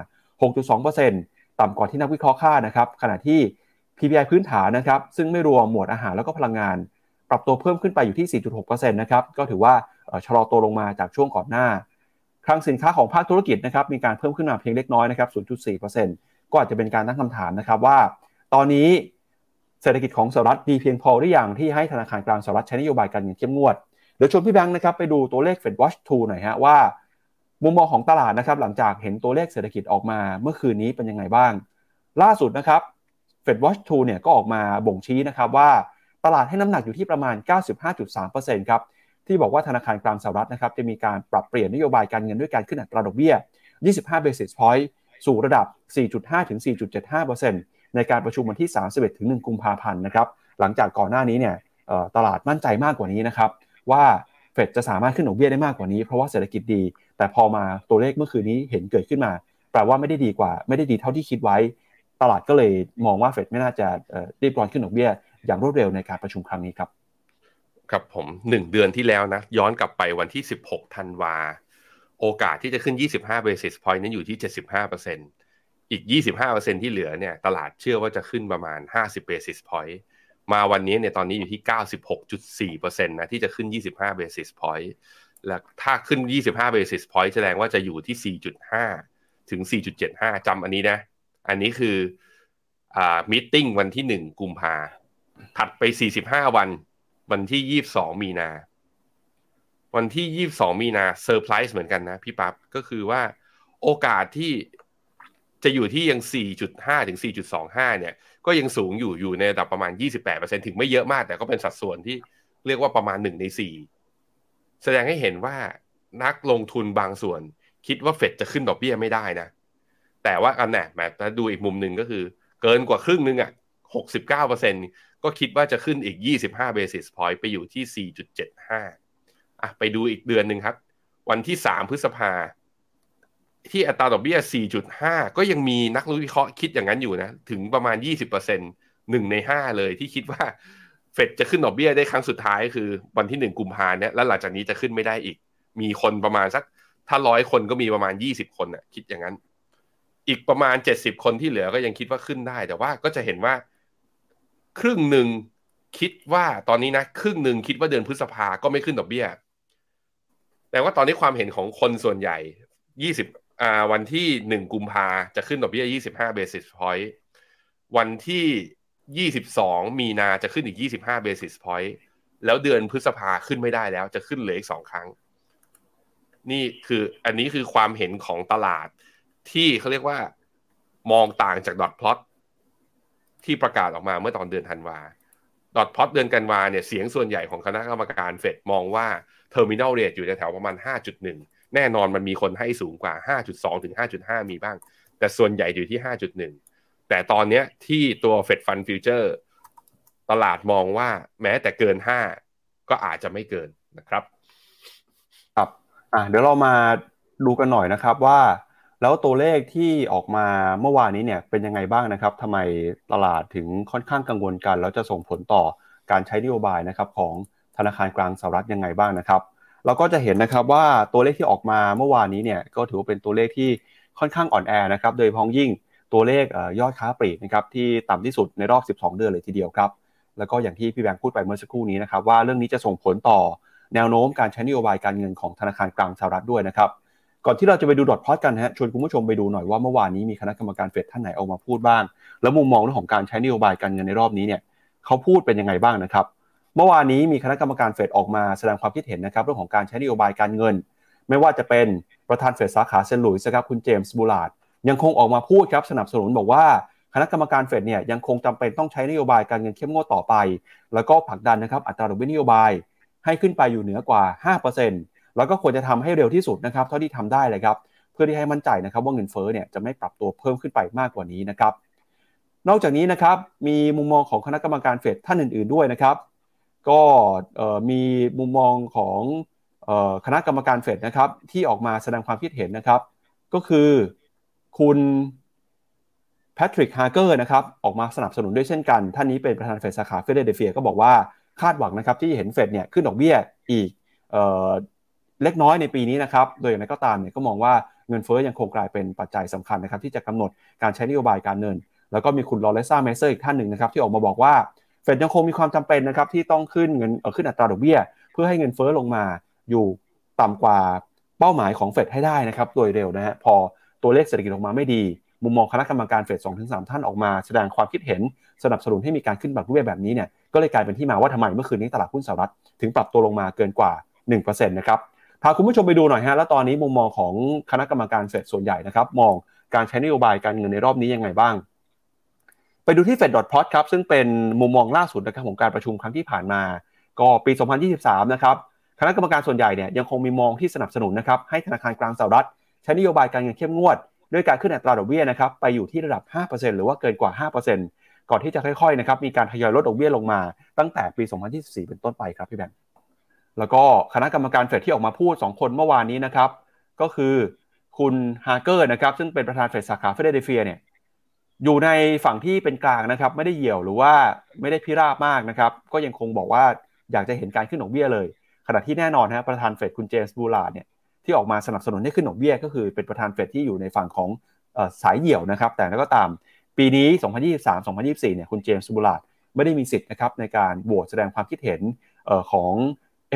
6.2%ต่ำกว่าที่นักวิเคราะห์คาดนะครับขณะที่ PPI พื้นฐานนะครับซึ่งไม่รวมหมวดอาหารแล้วก็พลังงาน ปรับตัวเพิ่มขึ้นไปอยู่ที่ 4.6%นะครับก็ถือว่าชะลอตัวลงมาจากช่วงก่อนหน้าคลังสินค้าของภาคธุรกิจนะครับมีการเพิ่มขึ้นมาเพียงเล็กน้อยนะครับ 0.4% ก็อาจจะเป็นการตั้งคำถามนะครับว่า ตอนนี้เศรษฐกิจของสหรัฐดีเพียงพอหรือยังที่ให้ธนาคารกลางสหรัฐใช้นโยบายการเงินเข้มงวด เดี๋ยวชวนพี่แบงค์นะครับไปดูตัวเลข Fed Watch 2หน่อยฮะว่า มุมมองของตลาดนะครับหลังจากเห็นตัวเลขเศรษฐกิจออกมาเมื่อคืนนี้เป็นยังไงบ้าง ล่าสุดนะครับ Fed Watch 2เนี่ยก็ออกมาบ่งชี้นะครับว่าตลาดให้น้ำหนักอยู่ที่ประมาณ 95.3%ครับที่บอกว่าธนาคารกลางสหรัฐนะครับจะมีการปรับเปลี่ยนนโยบายการเงินด้วยการขึ้นอัตราดอกเบี้ย 25 basis point สู่ระดับ 4.5 ถึง 4.75%ในการประชุมวันที่ 31 ถึง 1 กุมภาพันธ์นะครับ หลังจากก่อนหน้านี้เนี่ยตลาดมั่นใจมากกว่านี้นะครับ ว่าเฟดจะสามารถขึ้นดอกเบี้ยได้มากกว่านี้เพราะว่าเศรษฐกิจดี แต่พอมาตัวเลขเมื่อคืนนี้เห็นเกิดขึ้นมาแปลว่าไม่ได้ดีกว่า ไม่ได้ดีเท่าที่คิดไว้ ตลาดก็เลยมองว่าเฟดไม่น่าจะรีบร้อนขึ้นดอกเบี้ย อย่างรวดเร็วในการประชุมครั้งนี้ครับครับผมหนึ่งเดือนที่แล้วนะย้อนกลับไปวันที่ 16ธันวา โอกาสที่จะขึ้น 25 basis point นั้นอยู่ที่ 75%อีก 25%ที่เหลือเนี่ยตลาดเชื่อว่าจะขึ้นประมาณ 50 basis point มาวันนี้เนี่ยตอนนี้อยู่ที่ 96.4%นะที่จะขึ้น 25 basis point และถ้าขึ้น 25 basis point แสดงว่าจะอยู่ที่ 4.5 ถึง 4.75 จำอันนี้นะ อันนี้คืออ่ามิ팅วันที่ 1 กุมภาถัดไป 45 วัน วันที่ยี่บสองมีนา วันที่ยี่บสองมีนาเซอร์ไพรส์เหมือนกันนะพี่ปับ๊บก็คือว่าโอกาสที่จะอยู่ที่ยังสี่จุดห้าถึงสี่จุดสองห้าเนี่ย ก็ยังสูงอยู่อยู่ในระดับประมาณยี่สิบแปดเปอร์เซ็นถึงไม่เยอะมาก แต่ก็เป็นสัดส่วนที่เรียกว่าประมาณหนึ่งในสี่แสดงให้เห็นว่านักลงทุนบางส่วนคิดว่าเฟดจะขึ้นดอกเบี้ยไม่ได้นะ แต่ว่าอันแหนแม้ดูอีกมุมหนึ่งก็คือ เกินกว่าครึ่งนึงอะหกสิบเก้าเปอร์เซ็นก็คิดว่าจะขึ้นอีก 25 basis point ไปอยู่ที่ 4.75 อะไปดูอีกเดือนหนึ่งครับ วันที่3พฤษภา ที่อัตราดอกเบี้ย 4.5 ก็ยังมีนักวิเคราะห์คิดอย่างนั้นอยู่นะ ถึงประมาณ 20%หนึ่งใน 5 เลยที่คิดว่าเฟดจะขึ้นดอกเบี้ยได้ครั้งสุดท้ายคือวันที่ 1 กุมภาเนี่ยแล้วหลังจากนี้จะขึ้นไม่ได้อีก มีคนประมาณสักถ้าร้อยคนก็มีประมาณ 20 คนน่ะคิดอย่างนั้น อีกประมาณ 70 คนที่เหลือก็ยังคิดว่าขึ้นได้ แต่ว่าก็จะเห็นว่า ครึ่งหนึ่งคิดว่าตอนนี้นะ ครึ่งหนึ่งคิดว่าเดือนพฤษภาก็ไม่ขึ้นดอกเบี้ย แต่ว่าตอนนี้ความเห็นของคนส่วนใหญ่ยี่สิบอ่าวันที่หนึ่งกุมภาจะขึ้นดอกเบี้ยยี่สิบห้า basis point วันที่ยี่สิบสองมีนาจะขึ้นอีกยี่สิบห้า basis point แล้วเดือนพฤษภาขึ้นไม่ได้แล้วจะขึ้นเหลืออีกสองครั้ง นี่คืออันนี้คือความเห็นของตลาด ที่เขาเรียกว่ามองต่างจาก dot plot ที่ประกาศออกมาเมื่อตอนเดือนธันวา dot plot เดือนธันวาเนี่ยเสียงส่วนใหญ่ของคณะกรรมการเฟดมองว่าterminal rate อยู่ในแถวประมาณ 5.1 แน่นอนมันมีคนให้สูงกว่า 5.2 ถึง 5.5 มีบ้าง แต่ส่วนใหญ่อยู่ที่ 5.1 แต่ตอนนี้ที่ตัว Fed fund future ตลาดมองว่าแม้แต่เกิน 5 ก็อาจจะไม่เกินนะครับ ครับอะเดี๋ยวเรามาดูกันหน่อยนะครับว่า แล้วตัวเลขที่ออกมาเมื่อวานนี้เนี่ยเป็นยังไงบ้างนะครับทำไมตลาดถึงค่อนข้างกังวลกัน แล้วจะส่งผลต่อการใช้นโยบายนะครับของธนาคารกลางสหรัฐยังไงบ้างนะครับ เราก็จะเห็นนะครับว่าตัวเลขที่ออกมาเมื่อวานนี้เนี่ยก็ถือว่าเป็นตัวเลขที่ค่อนข้างอ่อนแอนะครับโดยพ้องยิ่งตัวเลขยอดค้าปลีกนะครับที่ต่ำที่สุดในรอบ 12 เดือนเลยทีเดียวครับ แล้วก็อย่างที่พี่แบงค์พูดไปเมื่อสักครู่นี้นะครับว่าเรื่องนี้จะส่งผลต่อแนวโน้มการใช้นโยบายการเงินของธนาคารกลางสหรัฐด้วยนะครับ ก่อนที่เราจะไปดูดอทพอดกันฮะชวนคุณผู้ชมไปดูหน่อยว่าเมื่อวานนี้มีคณะกรรมการเฟดท่านไหนออกมาพูดบ้าง แล้วมุมมองเรื่องของการใช้นโยบายการเงินในรอบนี้เนี่ยเขาพูดเป็นยังไงบ้างนะครับ เมื่อวานนี้มีคณะกรรมการเฟดออกมาแสดงความคิดเห็นนะครับเรื่องของการใช้นโยบายการเงิน ไม่ว่าจะเป็นประธานเฟดสาขาเซนต์หลุยส์ครับคุณเจมส์บูลลาร์ดยังคงออกมาพูดครับสนับสนุนบอกว่าคณะกรรมการเฟดเนี่ยยังคงจำเป็นต้องใช้นโยบายการเงินเข้มงวดต่อไป แล้วก็ผลักดันนะครับอัตราดอกเบี้ยนโยบายให้ขึ้นไปอยู่เหนือกว่า 5% แล้วก็ควรจะทำให้เร็วที่สุดนะครับเท่าที่ทำได้เลยครับเพื่อที่ให้มั่นใจนะครับว่าเงินเฟ้อเนี่ยจะไม่ปรับตัวเพิ่มขึ้นไปมากกว่านี้นะครับนอกจากนี้นะครับมีมุมมองของคณะกรรมการเฟดท่านอื่น ๆด้วยนะครับ ก็มีมุมมองของคณะกรรมการเฟดนะครับที่ออกมาแสดงความคิดเห็นนะครับ ก็คือคุณแพทริกฮาร์เกอร์นะครับออกมาสนับสนุนด้วยเช่นกัน ท่านนี้เป็นประธานเฟดสาขาฟิลาเดเฟียก็บอกว่าคาดหวังนะครับที่เห็นเฟดเนี่ยขึ้นดอกเบี้ยอีก เล็กน้อยในปีนี้นะครับ โดยอย่างไรก็ตามเนี่ยก็มองว่าเงินเฟ้อยังคงกลายเป็นปัจจัยสำคัญนะครับที่จะกำหนดการใช้นโยบายการเงิน แล้วก็มีคุณลอเรตตาเมสเตอร์อีกท่านหนึ่งนะครับที่ออกมาบอกว่าเฟดยังคงมีความจำเป็นนะครับที่ต้องขึ้นเงินเออขึ้นอัตราดอกเบี้ย เพื่อให้เงินเฟ้อลงมาอยู่ต่ำกว่าเป้าหมายของเฟดให้ได้นะครับโดยเร็วนะฮะพอตัวเลขเศรษฐกิจออกมาไม่ดี มุมมองคณะกรรมการเฟดสองถึงสามท่านออกมา แสดงความคิดเห็นสนับสนุนให้มีการขึ้นดอกเบี้ยแบบนี้เนี่ยก็เลยกลายเป็นที่มาว่าทำไมเมื่อคืนนี้ตลาดหุ้นสหรัฐถึงปรับตัวลงมาเกินกว่า1%นะครับ พาคุณผู้ชมไปดูหน่อยฮะแล้วตอนนี้มุมมองของคณะกรรมการเฟดส่วนใหญ่นะครับ มองการใช้นโยบายการเงินในรอบนี้ยังไงบ้าง ไปดูที่ Fed p o t ครับซึ่งเป็นมุมมองล่าสุดนะครับของการประชุมครั้งที่ผ่านมา ก็ปี 2023 นะครับคณะกรรมการส่วนใหญ่เนี่ยยังคงมีมองที่สนับสนุนนะครับให้ธนาคารกลางสหรัฐใช้นโยบายการเงินเข้มงวด ด้วยการขึ้นอัตราดอกเบี้ยนะครับไปอยู่ที่ระดับ 5%หรือว่าเกินกว่า 5%ก่อนที่จะค่อยๆนะครับมีการทยอยลดดอกเบี้ยลงมาตั้งแต่ปี 2024 เป็นต้นไปครับพี่แบงค์ แล้วก็คณะกรรมการเฟดที่ออกมาพูด 2 คนเมื่อวานนี้นะครับ ก็คือคุณฮาร์เกอร์นะครับ ซึ่งเป็นประธานเฟดสาขาฟิลาเดลเฟียเนี่ยอยู่ในฝั่งที่เป็นกลางนะครับ ไม่ได้เหี่ยวหรือว่าไม่ได้พิราบมากนะครับ ก็ยังคงบอกว่าอยากจะเห็นการขึ้นดอกเบี้ยเลย ขณะที่แน่นอนฮะประธานเฟดคุณเจมส์บูลาเนี่ยที่ออกมาสนับสนุนให้ขึ้นดอกเบี้ย ก็คือเป็นประธานเฟดที่อยู่ในฝั่งของสายเหี่ยวนะครับ แต่แล้วก็ตามปีนี้ 2023-2024เนี่ยคุณเจมส์บูลลาร์ดไม่ได้มีสิทธิ์นะครับในการโหวตแสดงความคิดเห็นของ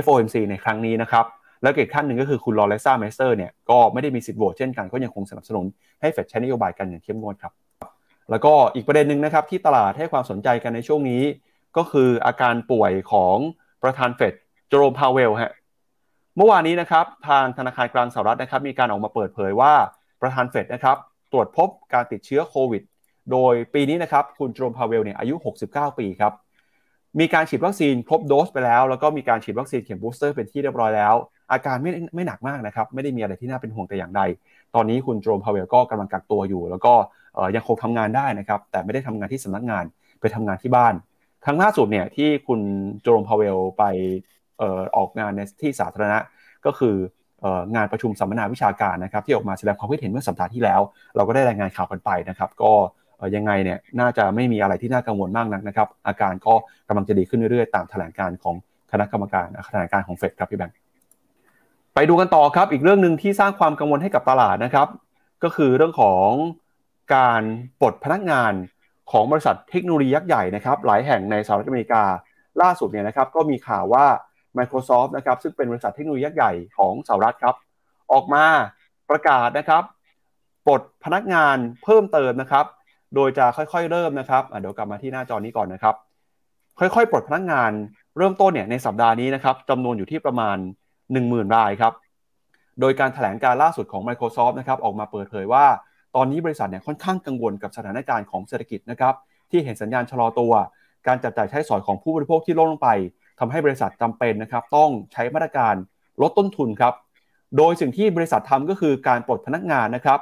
FOMC ในครั้งนี้นะครับแล้วอีกท่านหนึ่งก็คือคุณลอเร็ตตาเมสเตอร์เนี่ยก็ไม่ได้มีสิทธิ์โหวตเช่นกันก็ยังคงสนับสนุนให้เฟดใช้นโยบายการเงินเข้มงวดครับแล้วก็อีกประเด็นหนึ่งนะครับที่ตลาดให้ความสนใจกันในช่วงนี้ ก็คืออาการป่วยของประธานเฟดเจอโรมพาวเวลฮะเมื่อวานนี้นะครับทางธนาคารกลางสหรัฐนะครับมีการออกมาเปิดเผยว่าประธานเฟดนะครับตรวจพบการติดเชื้อโควิด โดยปีนี้นะครับคุณเจอโรมพาวเวลเนี่ยอายุ 69 ปีครับ มีการฉีดวัคซีนครบโดสไปแล้ว แล้วก็มีการฉีดวัคซีนเข็มบูสเตอร์เป็นที่เรียบร้อยแล้ว อาการไม่ไม่หนักมากนะครับ ไม่ได้มีอะไรที่น่าเป็นห่วงแต่อย่างใด ตอนนี้คุณเจอโรมพาวเวลก็กำลังกักตัวอยู่ แล้วก็ยังคงทำงานได้นะครับ แต่ไม่ได้ทำงานที่สำนักงานไปทำงานที่บ้าน ครั้งล่าสุดเนี่ยที่คุณเจอโรมพาวเวลไปออกงานในที่สาธารณะก็คืองานประชุมสัมมนาวิชาการนะครับที่ออกมาแสดงความคิดเห็นเมื่อสัปดาห์ที่แล้ว เราก็ได้รายงานข่าวกันไปนะครับ ก็ ยังไงเนี่ยน่าจะไม่มีอะไรที่น่ากังวลมากนักนะครับ อาการก็กำลังจะดีขึ้นเรื่อยๆ ตามแถลงการของคณะกรรมการแถลงการของเฟดครับพี่แบงค์ไปดูกันต่อครับ อีกเรื่องหนึ่งที่สร้างความกังวลให้กับตลาดนะครับ ก็คือเรื่องของการปลดพนักงานของบริษัทเทคโนโลยียักษ์ใหญ่นะครับ หลายแห่งในสหรัฐอเมริกาล่าสุดเนี่ยนะครับ ก็มีข่าวว่า Microsoft นะครับซึ่งเป็นบริษัทเทคโนโลยียักษ์ใหญ่ของสหรัฐครับ ออกมาประกาศนะครับปลดพนักงานเพิ่มเติมนะครับ โดยจะค่อยๆเริ่มนะครับเดี๋ยวกลับมาที่หน้าจอนี้ก่อนนะครับ ค่อยๆ ปลดพนักงานเริ่มต้นเนี่ยในสัปดาห์นี้นะครับจำนวนอยู่ที่ประมาณ 10,000 รายครับ โดยการถแถลงการล่าสุดของ Microsoft นะครับออกมาเปิดเผยว่า ตอนนี้บริษัทเนี่ยค่อนข้างกังวลกับสถานการณ์ของเศรษฐกิจนะครับที่เห็นสัญญาณชะลอตัว การจับจ่ายใช้สอยของผู้บริโภคที่ลดลงไปทำให้บริษัทจำเป็นนะครับต้องใช้มาตรการลดต้นทุนครับ โดยสิ่งที่บริษัททำก็คือการปลดพนักงานนะครับ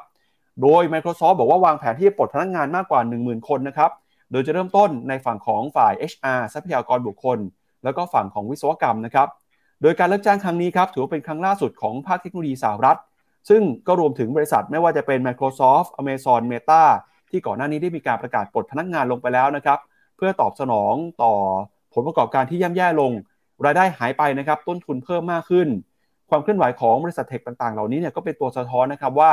โดย Microsoft บอกว่าวางแผนที่จะปลดพนักงานมากกว่า 10,000 คนนะครับ โดยจะเริ่มต้นในฝั่งของฝ่าย HR ทรัพยากรบุคคล แล้วก็ฝั่งของวิศวกรรมนะครับ โดยการเลิกจ้างครั้งนี้ครับถือว่าเป็นครั้งล่าสุดของภาคเทคโนโลยีสหรัฐ ซึ่งก็รวมถึงบริษัทไม่ว่าจะเป็น Microsoft Amazon Meta ที่ก่อนหน้านี้ได้มีการประกาศปลดพนักงานลงไปแล้วนะครับ เพื่อตอบสนองต่อผลประกอบการที่ย่ำแย่ลง รายได้หายไปนะครับ ต้นทุนเพิ่มมากขึ้น ความเคลื่อนไหวของบริษัทเทคต่างๆ เหล่านี้เนี่ยก็เป็นตัวสะท้อนนะครับว่า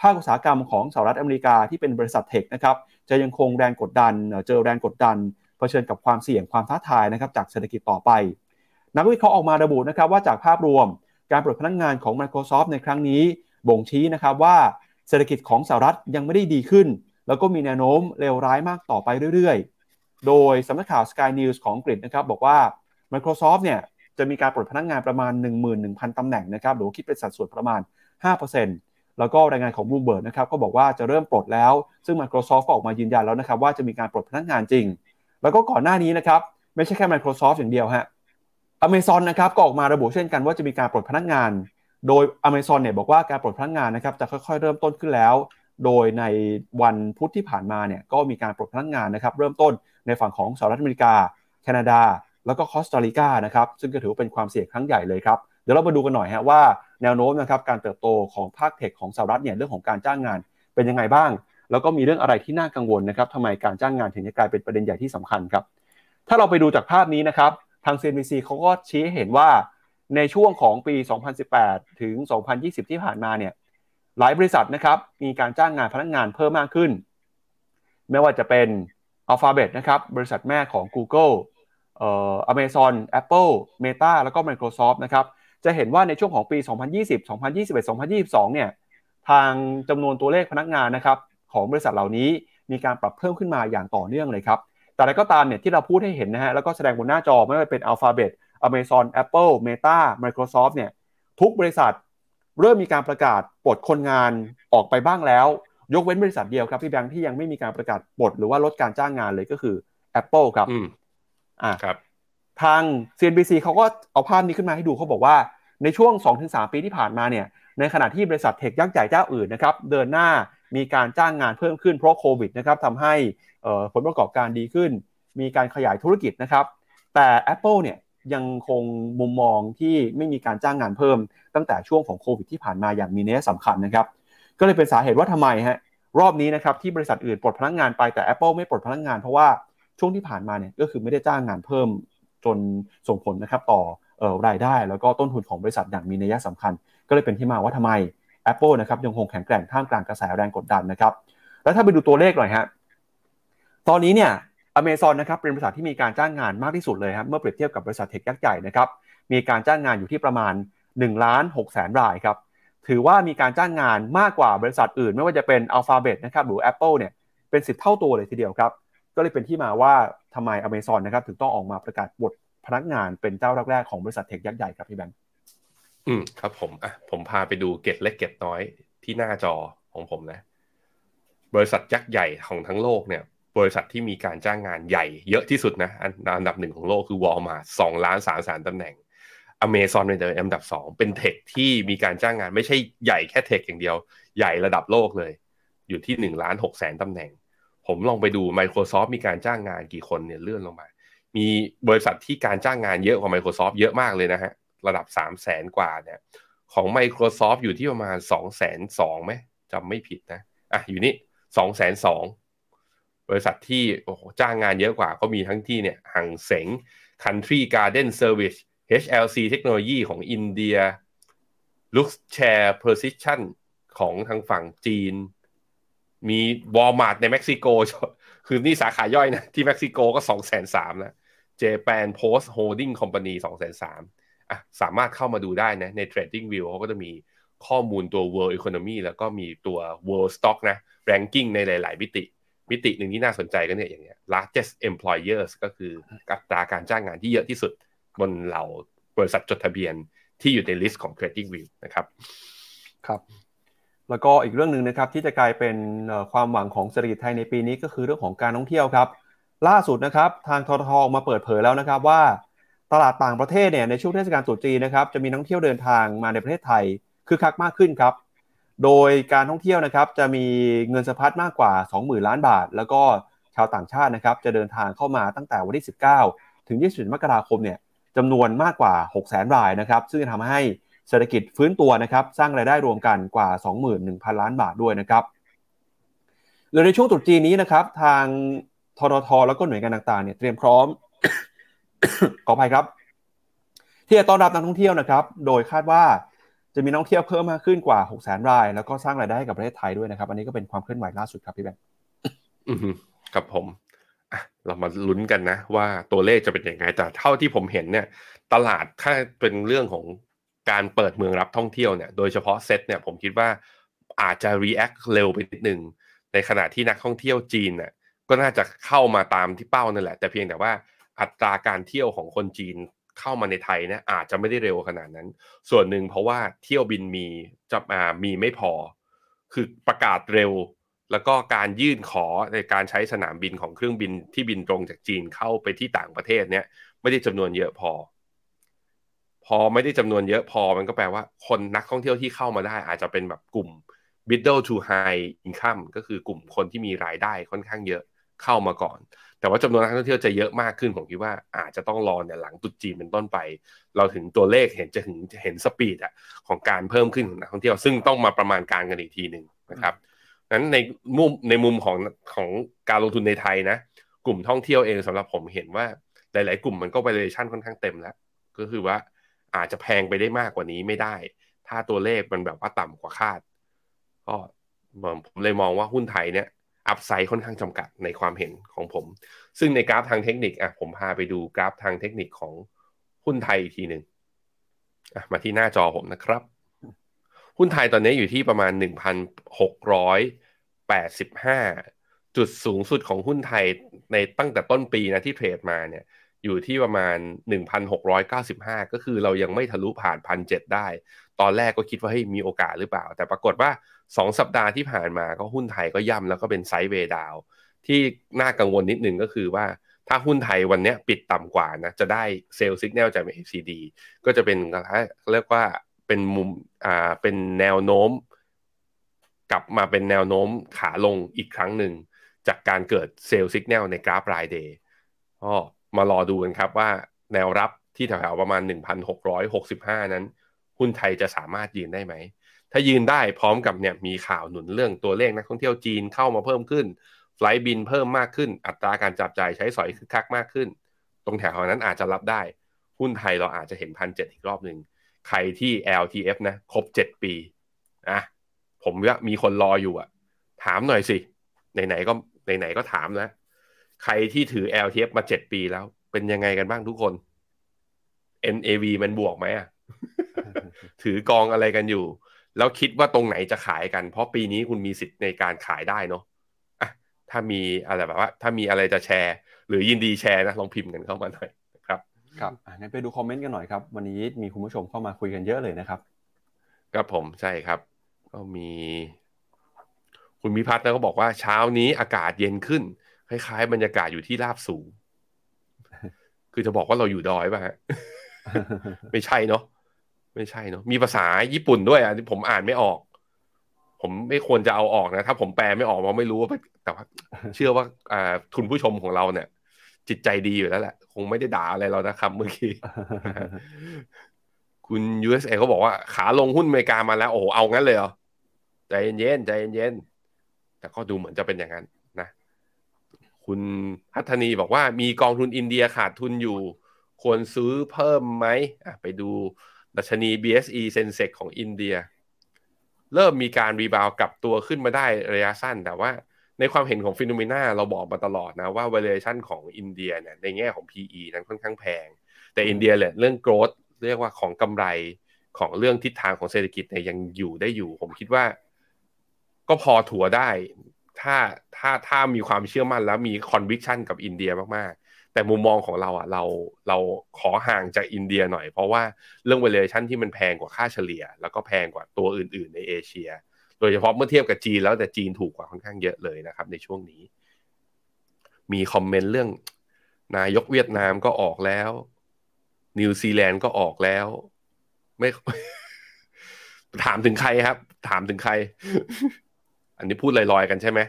ภาคอุตสาหกรรมของสหรัฐอเมริกาที่เป็นบริษัทเทคนะครับจะยังคงแรงกดดันเจอแรงกดดันเผชิญกับความเสี่ยงความท้าทายนะครับจากเศรษฐกิจต่อไป นักวิเคราะห์ออกมาระบุนะครับว่าจากภาพรวมการปลดพนักงงานของ Microsoft ในครั้งนี้บ่งชี้นะครับว่าเศรษฐกิจของสหรัฐยังไม่ได้ดีขึ้น แล้วก็มีแนวโน้มเลวร้ายมากต่อไปเรื่อยๆ โดยสำนักข่าว Sky News ของอังกฤษนะครับบอกว่า Microsoft เนี่ยจะมีการปลดพนักงานประมาณ 11,000 ตำแหน่งนะครับหรือคิดเป็นสัดส่วนประมาณ 5% แล้วก็รายงานของ Bloomberg นะครับก็บอกว่าจะเริ่มปลดแล้ว ซึ่ง Microsoft ก็ออกมายืนยันแล้วนะครับว่าจะมีการปลดพนักงานจริง แล้วก็ก่อนหน้านี้นะครับไม่ใช่แค่ Microsoft อย่างเดียวฮะ Amazon นะครับก็ออกมาระบุเช่นกันว่าจะมีการปลดพนักงาน โดย Amazon เนี่ยบอกว่าการปลดพนักงานนะครับจะค่อยๆ เริ่มต้นขึ้นแล้ว โดยในวันพุธที่ผ่านมาเนี่ยก็มีการปลดพนักงานนะครับเริ่มต้นในฝั่งของสหรัฐอเมริกา แคนาดา แล้วก็คอสตาริกานะครับซึ่งก็ถือว่าเป็นความเสี่ยงครั้งใหญ่เลยครับเดี๋ยวเรามาดูกันหน่อยฮะว่า แนวโน้มนะครับการเติบโตของภาคเทคของสหรัฐเนี่ยเรื่องของการจ้างงานเป็นยังไงบ้าง แล้วก็มีเรื่องอะไรที่น่ากังวลนะครับทำไมการจ้างงานถึงจะกลายเป็นประเด็นใหญ่ที่สำคัญครับถ้าเราไปดูจากภาพนี้นะครับทาง CNBC เขาก็ชี้เห็นว่าในช่วงของปี 2018 ถึง 2020 ที่ผ่านมาเนี่ยหลายบริษัทนะครับมีการจ้างงานพนักงานเพิ่มมากขึ้น ไม่ว่าจะเป็น Alphabet นะครับบริษัทแม่ของ Google เอ่อ Amazon Apple Meta แล้วก็ Microsoft นะครับ จะเห็นว่าในช่วงของปี 2020 2021 2022 เนี่ย ทางจำนวนตัวเลขพนักงานนะครับของบริษัทเหล่านี้มีการปรับเพิ่มขึ้นมาอย่างต่อเนื่องเลยครับ แต่อะไรก็ตามเนี่ยที่เราพูดให้เห็นนะฮะ แล้วก็แสดงบนหน้าจอไม่ว่าเป็น Alphabet Amazon Apple Meta Microsoft เนี่ย ทุกบริษัทเริ่มมีการประกาศปลดคนงานออกไปบ้างแล้ว ยกเว้นบริษัทเดียวครับพี่แบงค์ที่ยังไม่มีการประกาศปลดหรือว่าลดการจ้างงานเลยก็คือ Apple ครับอืมอ่าครับ ทาง CNBC เขาก็เอาภาพนี้ขึ้นมาให้ดูเขาบอกว่าในช่วง 2-3 ปีที่ผ่านมาเนี่ยในขณะที่บริษัทเทคยักษ์ใหญ่เจ้าอื่นนะครับเดินหน้ามีการจ้างงานเพิ่มขึ้นเพราะโควิดนะครับทำให้ผลประกอบการดีขึ้น มีการขยายธุรกิจนะครับ แต่ Apple เนี่ยยังคงมุมมองที่ไม่มีการจ้างงานเพิ่ม ตั้งแต่ช่วงของโควิดที่ผ่านมาอย่างมีนัยสำคัญนะครับก็เลยเป็นสาเหตุว่าทำไมฮะรอบนี้นะครับที่บริษัทอื่นปลดพนักงานไปแต่ Apple ไม่ปลดพนักงานเพราะว่าช่วงที่ผ่านมาเนี่ยก็คือไม่ได้จ้างงานเพิ่ม จนส่งผลนะครับต่ออรายได้ แล้วก็ต้นทุนของบริษัทอย่างมีนัยสำคัญ ก็เลยเป็นที่มาว่าทำไม Apple นะครับยังคงแข็งแกร่งท่ามกลางกระแสแรงกดดันนะครับแล้วถ้าไปดูตัวเลขหน่อยฮะตอนนี้เนี่ย Amazon นะครับเป็นบริษัทที่มีการจ้างงานมากที่สุดเลยครับเมื่อเปรียบเทียบกับบริษัทเทคยักษ์ใหญ่นะครับมีการจ้างงานอยู่ที่ประมาณ1ล้าน6แสนรายครับถือว่ามีการจ้างงานมากกว่าบริษัทอื่น ไม่ว่าจะเป็น Alphabet นะครับหรือ Apple เนี่ยเป็น 10 เท่าตัวเลยทีเดียวครับ ก็เลยเป็นที่มาว่าทำไม Amazon นะครับถึงต้องออกมาประกาศบทพนักงานเป็นเจ้าแรกๆของบริษัทเทคยักษ์ใหญ่ครับพี่แบงค์อืมครับผมอะผมพาไปดูเกตเล็กเกตน้อยที่หน้าจอของผมนะ บริษัทยักษ์ใหญ่ของทั้งโลกเนี่ย บริษัทที่มีการจ้างงานใหญ่เยอะที่สุดนะอันอันดับหนึ่งของโลกคือ Walmart สองล้านสามแสนตำแหน่ง Amazon เป็นอันดับสองเป็นเทคที่มีการจ้างงานไม่ใช่ใหญ่แค่เทคอย่างเดียว ใหญ่ระดับโลกเลย อยู่ที่หนึ่งล้านหกแสนตำแหน่ง ผมลองไปดู Microsoft มีการจ้างงานกี่คนเนี่ยเลื่อนลงมา มีบริษัทที่การจ้างงานเยอะกว่า Microsoft เยอะมากเลยนะฮะ ระดับ 3 0 0แสนกว่าเนี่ยของ Microsoft อยู่ที่ประมาณ2 0 0 0 0 2ไหมจำไม่ผิดนะ อะ อยู่นี่2 0 0 0 0 บริษัทที่จ้างงานเยอะกว่าก็มีทั้งที่เนี่ยหังเสง Country Garden Service HLC เทคโนโลยีของอินเดีย Luxshare Precision ของทางฝั่งจีน มี Walmart ในเม็กซิโก คือนี่สาขาย่อยนะ ที่เม็กซิโกก็2 3 0 0 0แล้ว Japan Post Holding Company 2 3 0 0 0อะสามารถเข้ามาดูได้นะ ใน Trading View เขาก็จะมีข้อมูลตัว World Economy แล้วก็มีตัว World Stock นะ Ranking ในหลาย ๆ มิติ มิติหนึ่งที่น่าสนใจก็เนี่ยอย่างเงี้ย largest employers ก็คืออัตราการจ้างงานที่เยอะที่สุดบนเหล่าบริษัทจดทะเบียนที่อยู่ในลิสต์ของ Trading View นะครับ ครับ แล้วก็อีกเรื่องหนึ่งนะครับที่จะกลายเป็นความหวังของเศรษฐกิจไทยในปีนี้ก็คือเรื่องของการท่องเที่ยวครับ ล่าสุดนะครับทางททออกมาเปิดเผยแล้วนะครับว่า ตลาดต่างประเทศเนี่ยในช่วงเทศกาลตรุษจีนนะครับจะมีนักท่องเที่ยวเดินทางมาในประเทศไทยคือคักมากขึ้นครับ โดยการท่องเที่ยวนะครับจะมีเงินสะพัดมากกว่า 20,000 ล้านบาท แล้วก็ชาวต่างชาตินะครับจะเดินทางเข้ามาตั้งแต่วันที่ 19 ถึง21มกราคมเนี่ยจำนวนมากกว่า 600,000รายนะครับซึ่งจะทำให้ เศรษฐกิจฟื้นตัวนะครับสร้างรายได้รวมกันกว่า 21,000 ล้านบาทด้วยนะครับโดยในช่วงตรุษจีนนี้นะครับ ทางทททแล้วก็หน่วยงานต่างๆเนี่ยเตรียมพร้อมขออภัยครับ ที่จะต้อนรับนักท่องเที่ยวนะครับ โดยคาดว่าจะมีนักท่องเที่ยวเพิ่มมากขึ้นกว่า 6 0 0 0 0ราย แล้วก็สร้างรายได้ให้กับประเทศไทยด้วยนะครับ อันนี้ก็เป็นความเคลื่อนไหวล่าสุดครับพี่แบงค์ครับผมเรามาลุ้นกันนะ ว่าตัวเลขจะเป็นยังไงแต่เท่าที่ผมเห็นเนี่ย ตลาดถ้าเป็นเรื่องของ การเปิดเมืองรับท่องเที่ยวเนี่ยโดยเฉพาะเซตเนี่ยผมคิดว่าอาจจะ react เร็วไปนิดนึงในขณะที่นักท่องเที่ยวจีนน่ะก็น่าจะเข้ามาตามที่เป้านั่นแหละ แต่เพียงแต่ว่าอัตราการเที่ยวของคนจีนเข้ามาในไทยเนี่ยอาจจะไม่ได้เร็วขนาดนั้น ส่วนหนึ่งเพราะว่าเที่ยวบินมีจะมามีไม่พอ คือประกาศเร็ว แล้วก็การยื่นขอในการใช้สนามบินของเครื่องบินที่บินตรงจากจีนเข้าไปที่ต่างประเทศเนี่ยไม่ได้จำนวนเยอะพอ พอไม่ได้จำนวนเยอะพอมันก็แปลว่าคนนักท่องเที่ยวที่เข้ามาได้ อาจจะเป็นแบบกลุ่ม middle to high income ก็คือกลุ่มคนที่มีรายได้ค่อนข้างเยอะเข้ามาก่อน แต่ว่าจำนวนนักท่องเที่ยวจะเยอะมากขึ้นผมคิดว่าอาจจะต้องรอเนี่ยหลังตุดจีนเป็นต้นไป เราถึงตัวเลขเห็นจะถึงเห็น speed อะของการเพิ่มขึ้นของนักท่องเที่ยวซึ่งต้องมาประมาณการกันอีกทีหนึ่งนะครับนั้นในมุมในมุมของของการลงทุนในไทยนะ กลุ่มท่องเที่ยวเองสำหรับผมเห็นว่าหลาย ๆ กลุ่มมันก็ valuation ค่อนข้างเต็มแล้ว ก็คือว่า อาจจะแพงไปได้มากกว่านี้ไม่ได้ ถ้าตัวเลขมันแบบว่าต่ำกว่าคาด ก็ผมเลยมองว่าหุ้นไทยเนี่ย upside ค่อนข้างจำกัดในความเห็นของผม ซึ่งในกราฟทางเทคนิคอะผมพาไปดูกราฟทางเทคนิคของหุ้นไทยอีกทีหนึ่งมาที่หน้าจอผมนะครับ หุ้นไทยตอนนี้อยู่ที่ประมาณ 1,685 จุดสูงสุดของหุ้นไทยในตั้งแต่ต้นปีนะที่เทรดมาเนี่ย อยู่ที่ประมาณ 1,695 ก็คือเรายังไม่ทะลุผ่านพันเได้ ตอนแรกก็คิดว่าเฮ้ยมีโอกาสหรือเปล่า แต่ปรากฏว่า 2 สัปดาห์ที่ผ่านมาก็หุ้นไทยก็ย่ำแล้วก็เป็นไซด์เวย์ดาว ที่น่ากังวลนิดนึงก็คือว่าถ้าหุ้นไทยวันนี้ปิดต่ำกว่านะ จะได้เซลล์สัญญาณจาก FCD ก็จะเป็นเรียกว่าเป็นมุมอ่าเป็นแนวโน้ม กลับมาเป็นแนวโน้มขาลงอีกครั้งหนึ่ง จากการเกิดเซลล์สัญญาณในกราฟรายเดย์ก็ มารอดูกันครับว่าแนวรับที่แถวๆประมาณ 1,665 นั้น หุ้นไทยจะสามารถยืนได้ไหม ถ้ายืนได้พร้อมกับเนี่ยมีข่าวหนุนเรื่องตัวเลขนักท่องเที่ยวจีนเข้ามาเพิ่มขึ้นไฟล์บินเพิ่มมากขึ้น อัตราการจับจ่ายใช้สอยคึกคักมากขึ้น ตรงแถวนั้นอาจจะรับได้ หุ้นไทยเราอาจจะเห็นพันเจ็ดอีกรอบหนึ่งใครที่ LTF นะครบเจ็ดปีอะผมว่ามีคนรออยู่อะถามหน่อยสิ ไหนๆก็ไหนๆก็ถามนะ ใครที่ถือ LTF มาเจ็ดปีแล้ว เป็นยังไงกันบ้างทุกคน NAV มันบวกไหมอะ ถือกองอะไรกันอยู่ แล้วคิดว่าตรงไหนจะขายกัน เพราะปีนี้คุณมีสิทธิ์ในการขายได้เนาะอะถ้ามีอะไรแบบว่า ถ้ามีอะไรจะแชร์ หรือยินดีแชร์นะ ลองพิมพ์กันเข้ามาหน่อยครับ ครับงั้นไปดูคอมเมนต์กันหน่อยครับ วันนี้มีคุณผู้ชมเข้ามาคุยกันเยอะเลยนะครับครับผมใช่ครับ ก็มี คุณมิพัฒน์ก็บอกว่าเช้านี้อากาศเย็นขึ้น คล้ายๆ บรรยากาศอยู่ที่ราบสูง คือจะบอกว่าเราอยู่ดอยป่ะฮะไม่ใช่เนาะไม่ใช่เนาะมีภาษาญี่ปุ่นด้วยอะผมอ่านไม่ออก ผมไม่ควรจะเอาออกนะ ถ้าผมแปลไม่ออกเราไม่รู้ว่าแต่ว่าเชื่อว่าอ่าทุนผู้ชมของเราเนี่ย จิตใจดีอยู่แล้วแหละ คงไม่ได้ด่าอะไรเรานะครับเมื่อกี้คุณ USA เขาบอกว่าขาลงหุ้นอเมริกามาแล้ว โอ้โหเอางั้นเลยเหรอ ใจเย็นๆใจเย็นๆแต่ก็ดูเหมือนจะเป็นอย่างนั้น คุณพัฒนีบอกว่ามีกองทุนอินเดียขาดทุนอยู่ ควรซื้อเพิ่มไหมไปดูดัชนี BSE Sensex ของอินเดีย เริ่มมีการ rebound กลับตัวขึ้นมาได้ระยะสั้น แต่ว่าในความเห็นของ FINNOMENA เราบอกมาตลอดนะว่า valuation ของอินเดียเนี่ยในแง่ของ PE นั้นค่อนข้างแพง แต่อินเดียเนี่ยเรื่อง growth เรียกว่าของกำไรของเรื่องทิศทางของเศรษฐกิจเนี่ยยังอยู่ได้อยู่ ผมคิดว่า ก็พอถัวได้ ถ้าถ้าถ้ามีความเชื่อมั่นแล้วมี conviction กับอินเดียมากๆ แต่มุมมองของเราอะเราเราขอห่างจากอินเดียหน่อย เพราะว่าเรื่อง valuation ที่มันแพงกว่าค่าเฉลี่ย แล้วก็แพงกว่าตัวอื่น ๆ ในเอเชีย โดยเฉพาะเมื่อเทียบกับจีนแล้วแต่จีนถูกกว่าค่อนข้างเยอะเลยนะครับในช่วงนี้ มีคอมเมนต์เรื่อง นายกเวียดนามก็ออกแล้ว นิวซีแลนด์ก็ออกแล้ว ไม่ถามถึงใครครับ ถามถึงใคร อันนี้พูดลอยๆกันใช่ไหม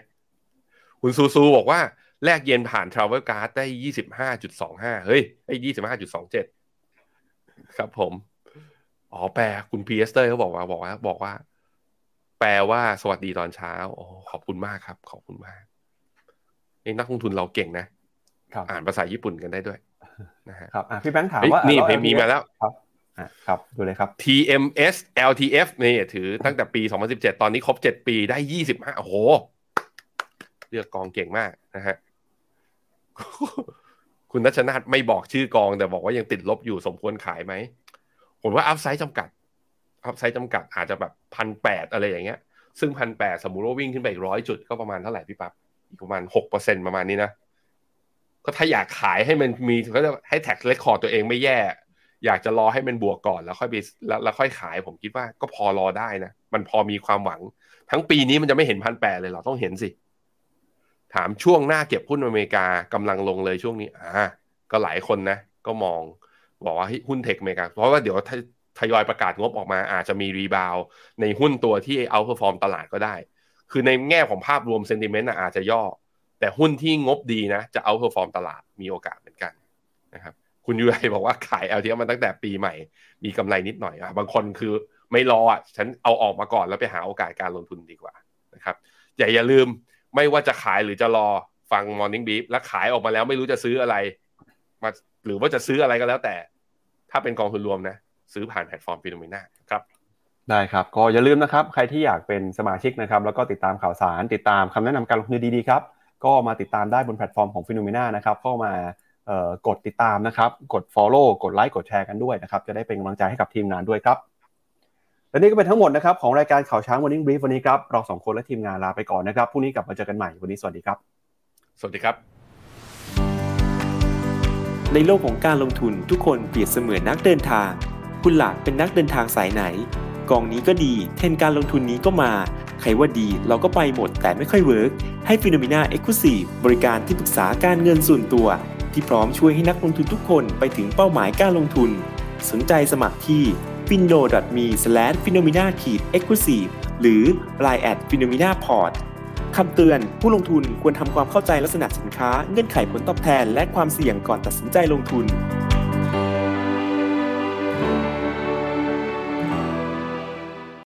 คุณซูซูบอกว่าแลกเยนผ่าน Travel Card ได้ยี่สิบห้าจุดสองห้าเฮ้ยไอ้ยี่สิบห้าจุดสองเจ็ดครับผม อ๋อแปลคุณพีเอสเตอร์เขาบอกว่าบอกว่าบอกว่า แปลว่าสวัสดีตอนเช้าโอ้ขอบคุณมากครับ ขอบคุณมากนี่นักลงทุนเราเก่งนะครับอ่านภาษาญี่ปุ่นกันได้ด้วยนะฮะครับอะพี่แบงค์ถามเฮ้ยว่านี่อะเพลงมีมาแล้ว ครับดูเลยครับ TMS LTF นี่ถือตั้งแต่ปี 2017 ตอนนี้ครบ 7 ปีได้ 25 โอ้โห เลือกกองเก่งมากนะฮะ คุณนัชนาทไม่บอกชื่อกอง แต่บอกว่ายังติดลบอยู่สมควรขายไหม ผมว่าอัพไซด์จำกัด อัพไซด์จำกัดอาจจะแบบพันแปดอะไรอย่างเงี้ย ซึ่งพันแปดสมมุติว่าวิ่งขึ้นไปอีกร้อยจุดก็ประมาณเท่าไหร่พี่ปับ๊บอีกประมาณหกเปอร์เซ็นประมาณนี้นะ ก็ถ้าอยากขายให้มันมีก็จะให้ track record ตัวเองไม่แย่ อยากจะรอให้มันบวกก่อนแล้วค่อยไปแล้วแล้วค่อยขาย ผมคิดว่าก็พอรอได้นะ มันพอมีความหวัง ทั้งปีนี้มันจะไม่เห็นพันแปดเลยเหรอต้องเห็นสิ ถามช่วงหน้าเก็บหุ้นอเมริกากำลังลงเลยช่วงนี้อ่าก็หลายคนนะ ก็มองบอกว่าหุ้น tech อเมริกาเพราะว่าเดี๋ยวทยอยประกาศงบออกมาอาจจะมี reboundในหุ้นตัวที่ outperform ตลาดก็ได้ คือในแง่ของภาพรวม sentiment อาจจะย่อ แต่หุ้นที่งบดีนะ จะ outperform ตลาดมีโอกาสเหมือนกันนะครับ คุณยูไอบอกว่าขาย LTF มาตั้งแต่ปีใหม่ มีกำไรนิดหน่อยอะบางคนคือไม่รออะฉันเอาออกมาก่อนแล้วไปหาโอกาสการลงทุนดีกว่านะครับอย่าอย่าลืมไม่ว่าจะขายหรือจะรอฟัง Morning Brief แล้วขายออกมาแล้วไม่รู้จะซื้ออะไรมาหรือว่าจะซื้ออะไรก็แล้วแต่ ถ้าเป็นกองทุนรวมนะ ซื้อผ่านแพลตฟอร์ม FINNOMENA ครับได้ครับ ก็อย่าลืมนะครับ ใครที่อยากเป็นสมาชิกนะครับ แล้วก็ติดตามข่าวสารติดตามคำแนะนำการลงทุนดีๆครับ ก็มาติดตามได้บนแพลตฟอร์มของ FINNOMENA นะครับเข้ามา กดติดตามนะครับ กด Follow กดไลค์กดแชร์กันด้วยนะครับ จะได้เป็นกำลังใจให้กับทีมงานด้วยครับ และนี่ก็เป็นทั้งหมดนะครับของรายการข่าวเช้า Morning Brief วันนี้ครับ เราสองคนและทีมงานลาไปก่อนนะครับพรุ่งนี้กลับมาเจอกันใหม่วันนี้สวัสดีครับ สวัสดีครับ ในโลกของการลงทุนทุกคนเปรียบเสมือนนักเดินทาง คุณล่ะเป็นนักเดินทางสายไหน กองนี้ก็ดี เทรนด์การลงทุนนี้ก็มาใครว่าดีเราก็ไปหมดแต่ไม่ค่อย work ให้ FINNOMENA Exclusive บริการที่ปรึกษาการเงินส่วนตัว ที่พร้อมช่วยให้นักลงทุนทุกคนไปถึงเป้าหมายการลงทุน สนใจสมัครที่ f i n o m e f i n o m e n a e x c l u s i v e หรือ line at f i n o m e n a p o r t คำเตือนผู้ลงทุนควรทำความเข้าใจลักษณะสินค้า เงื่อนไขผลตอบแทน และความเสี่ยงก่อนตัดสินใจลงทุน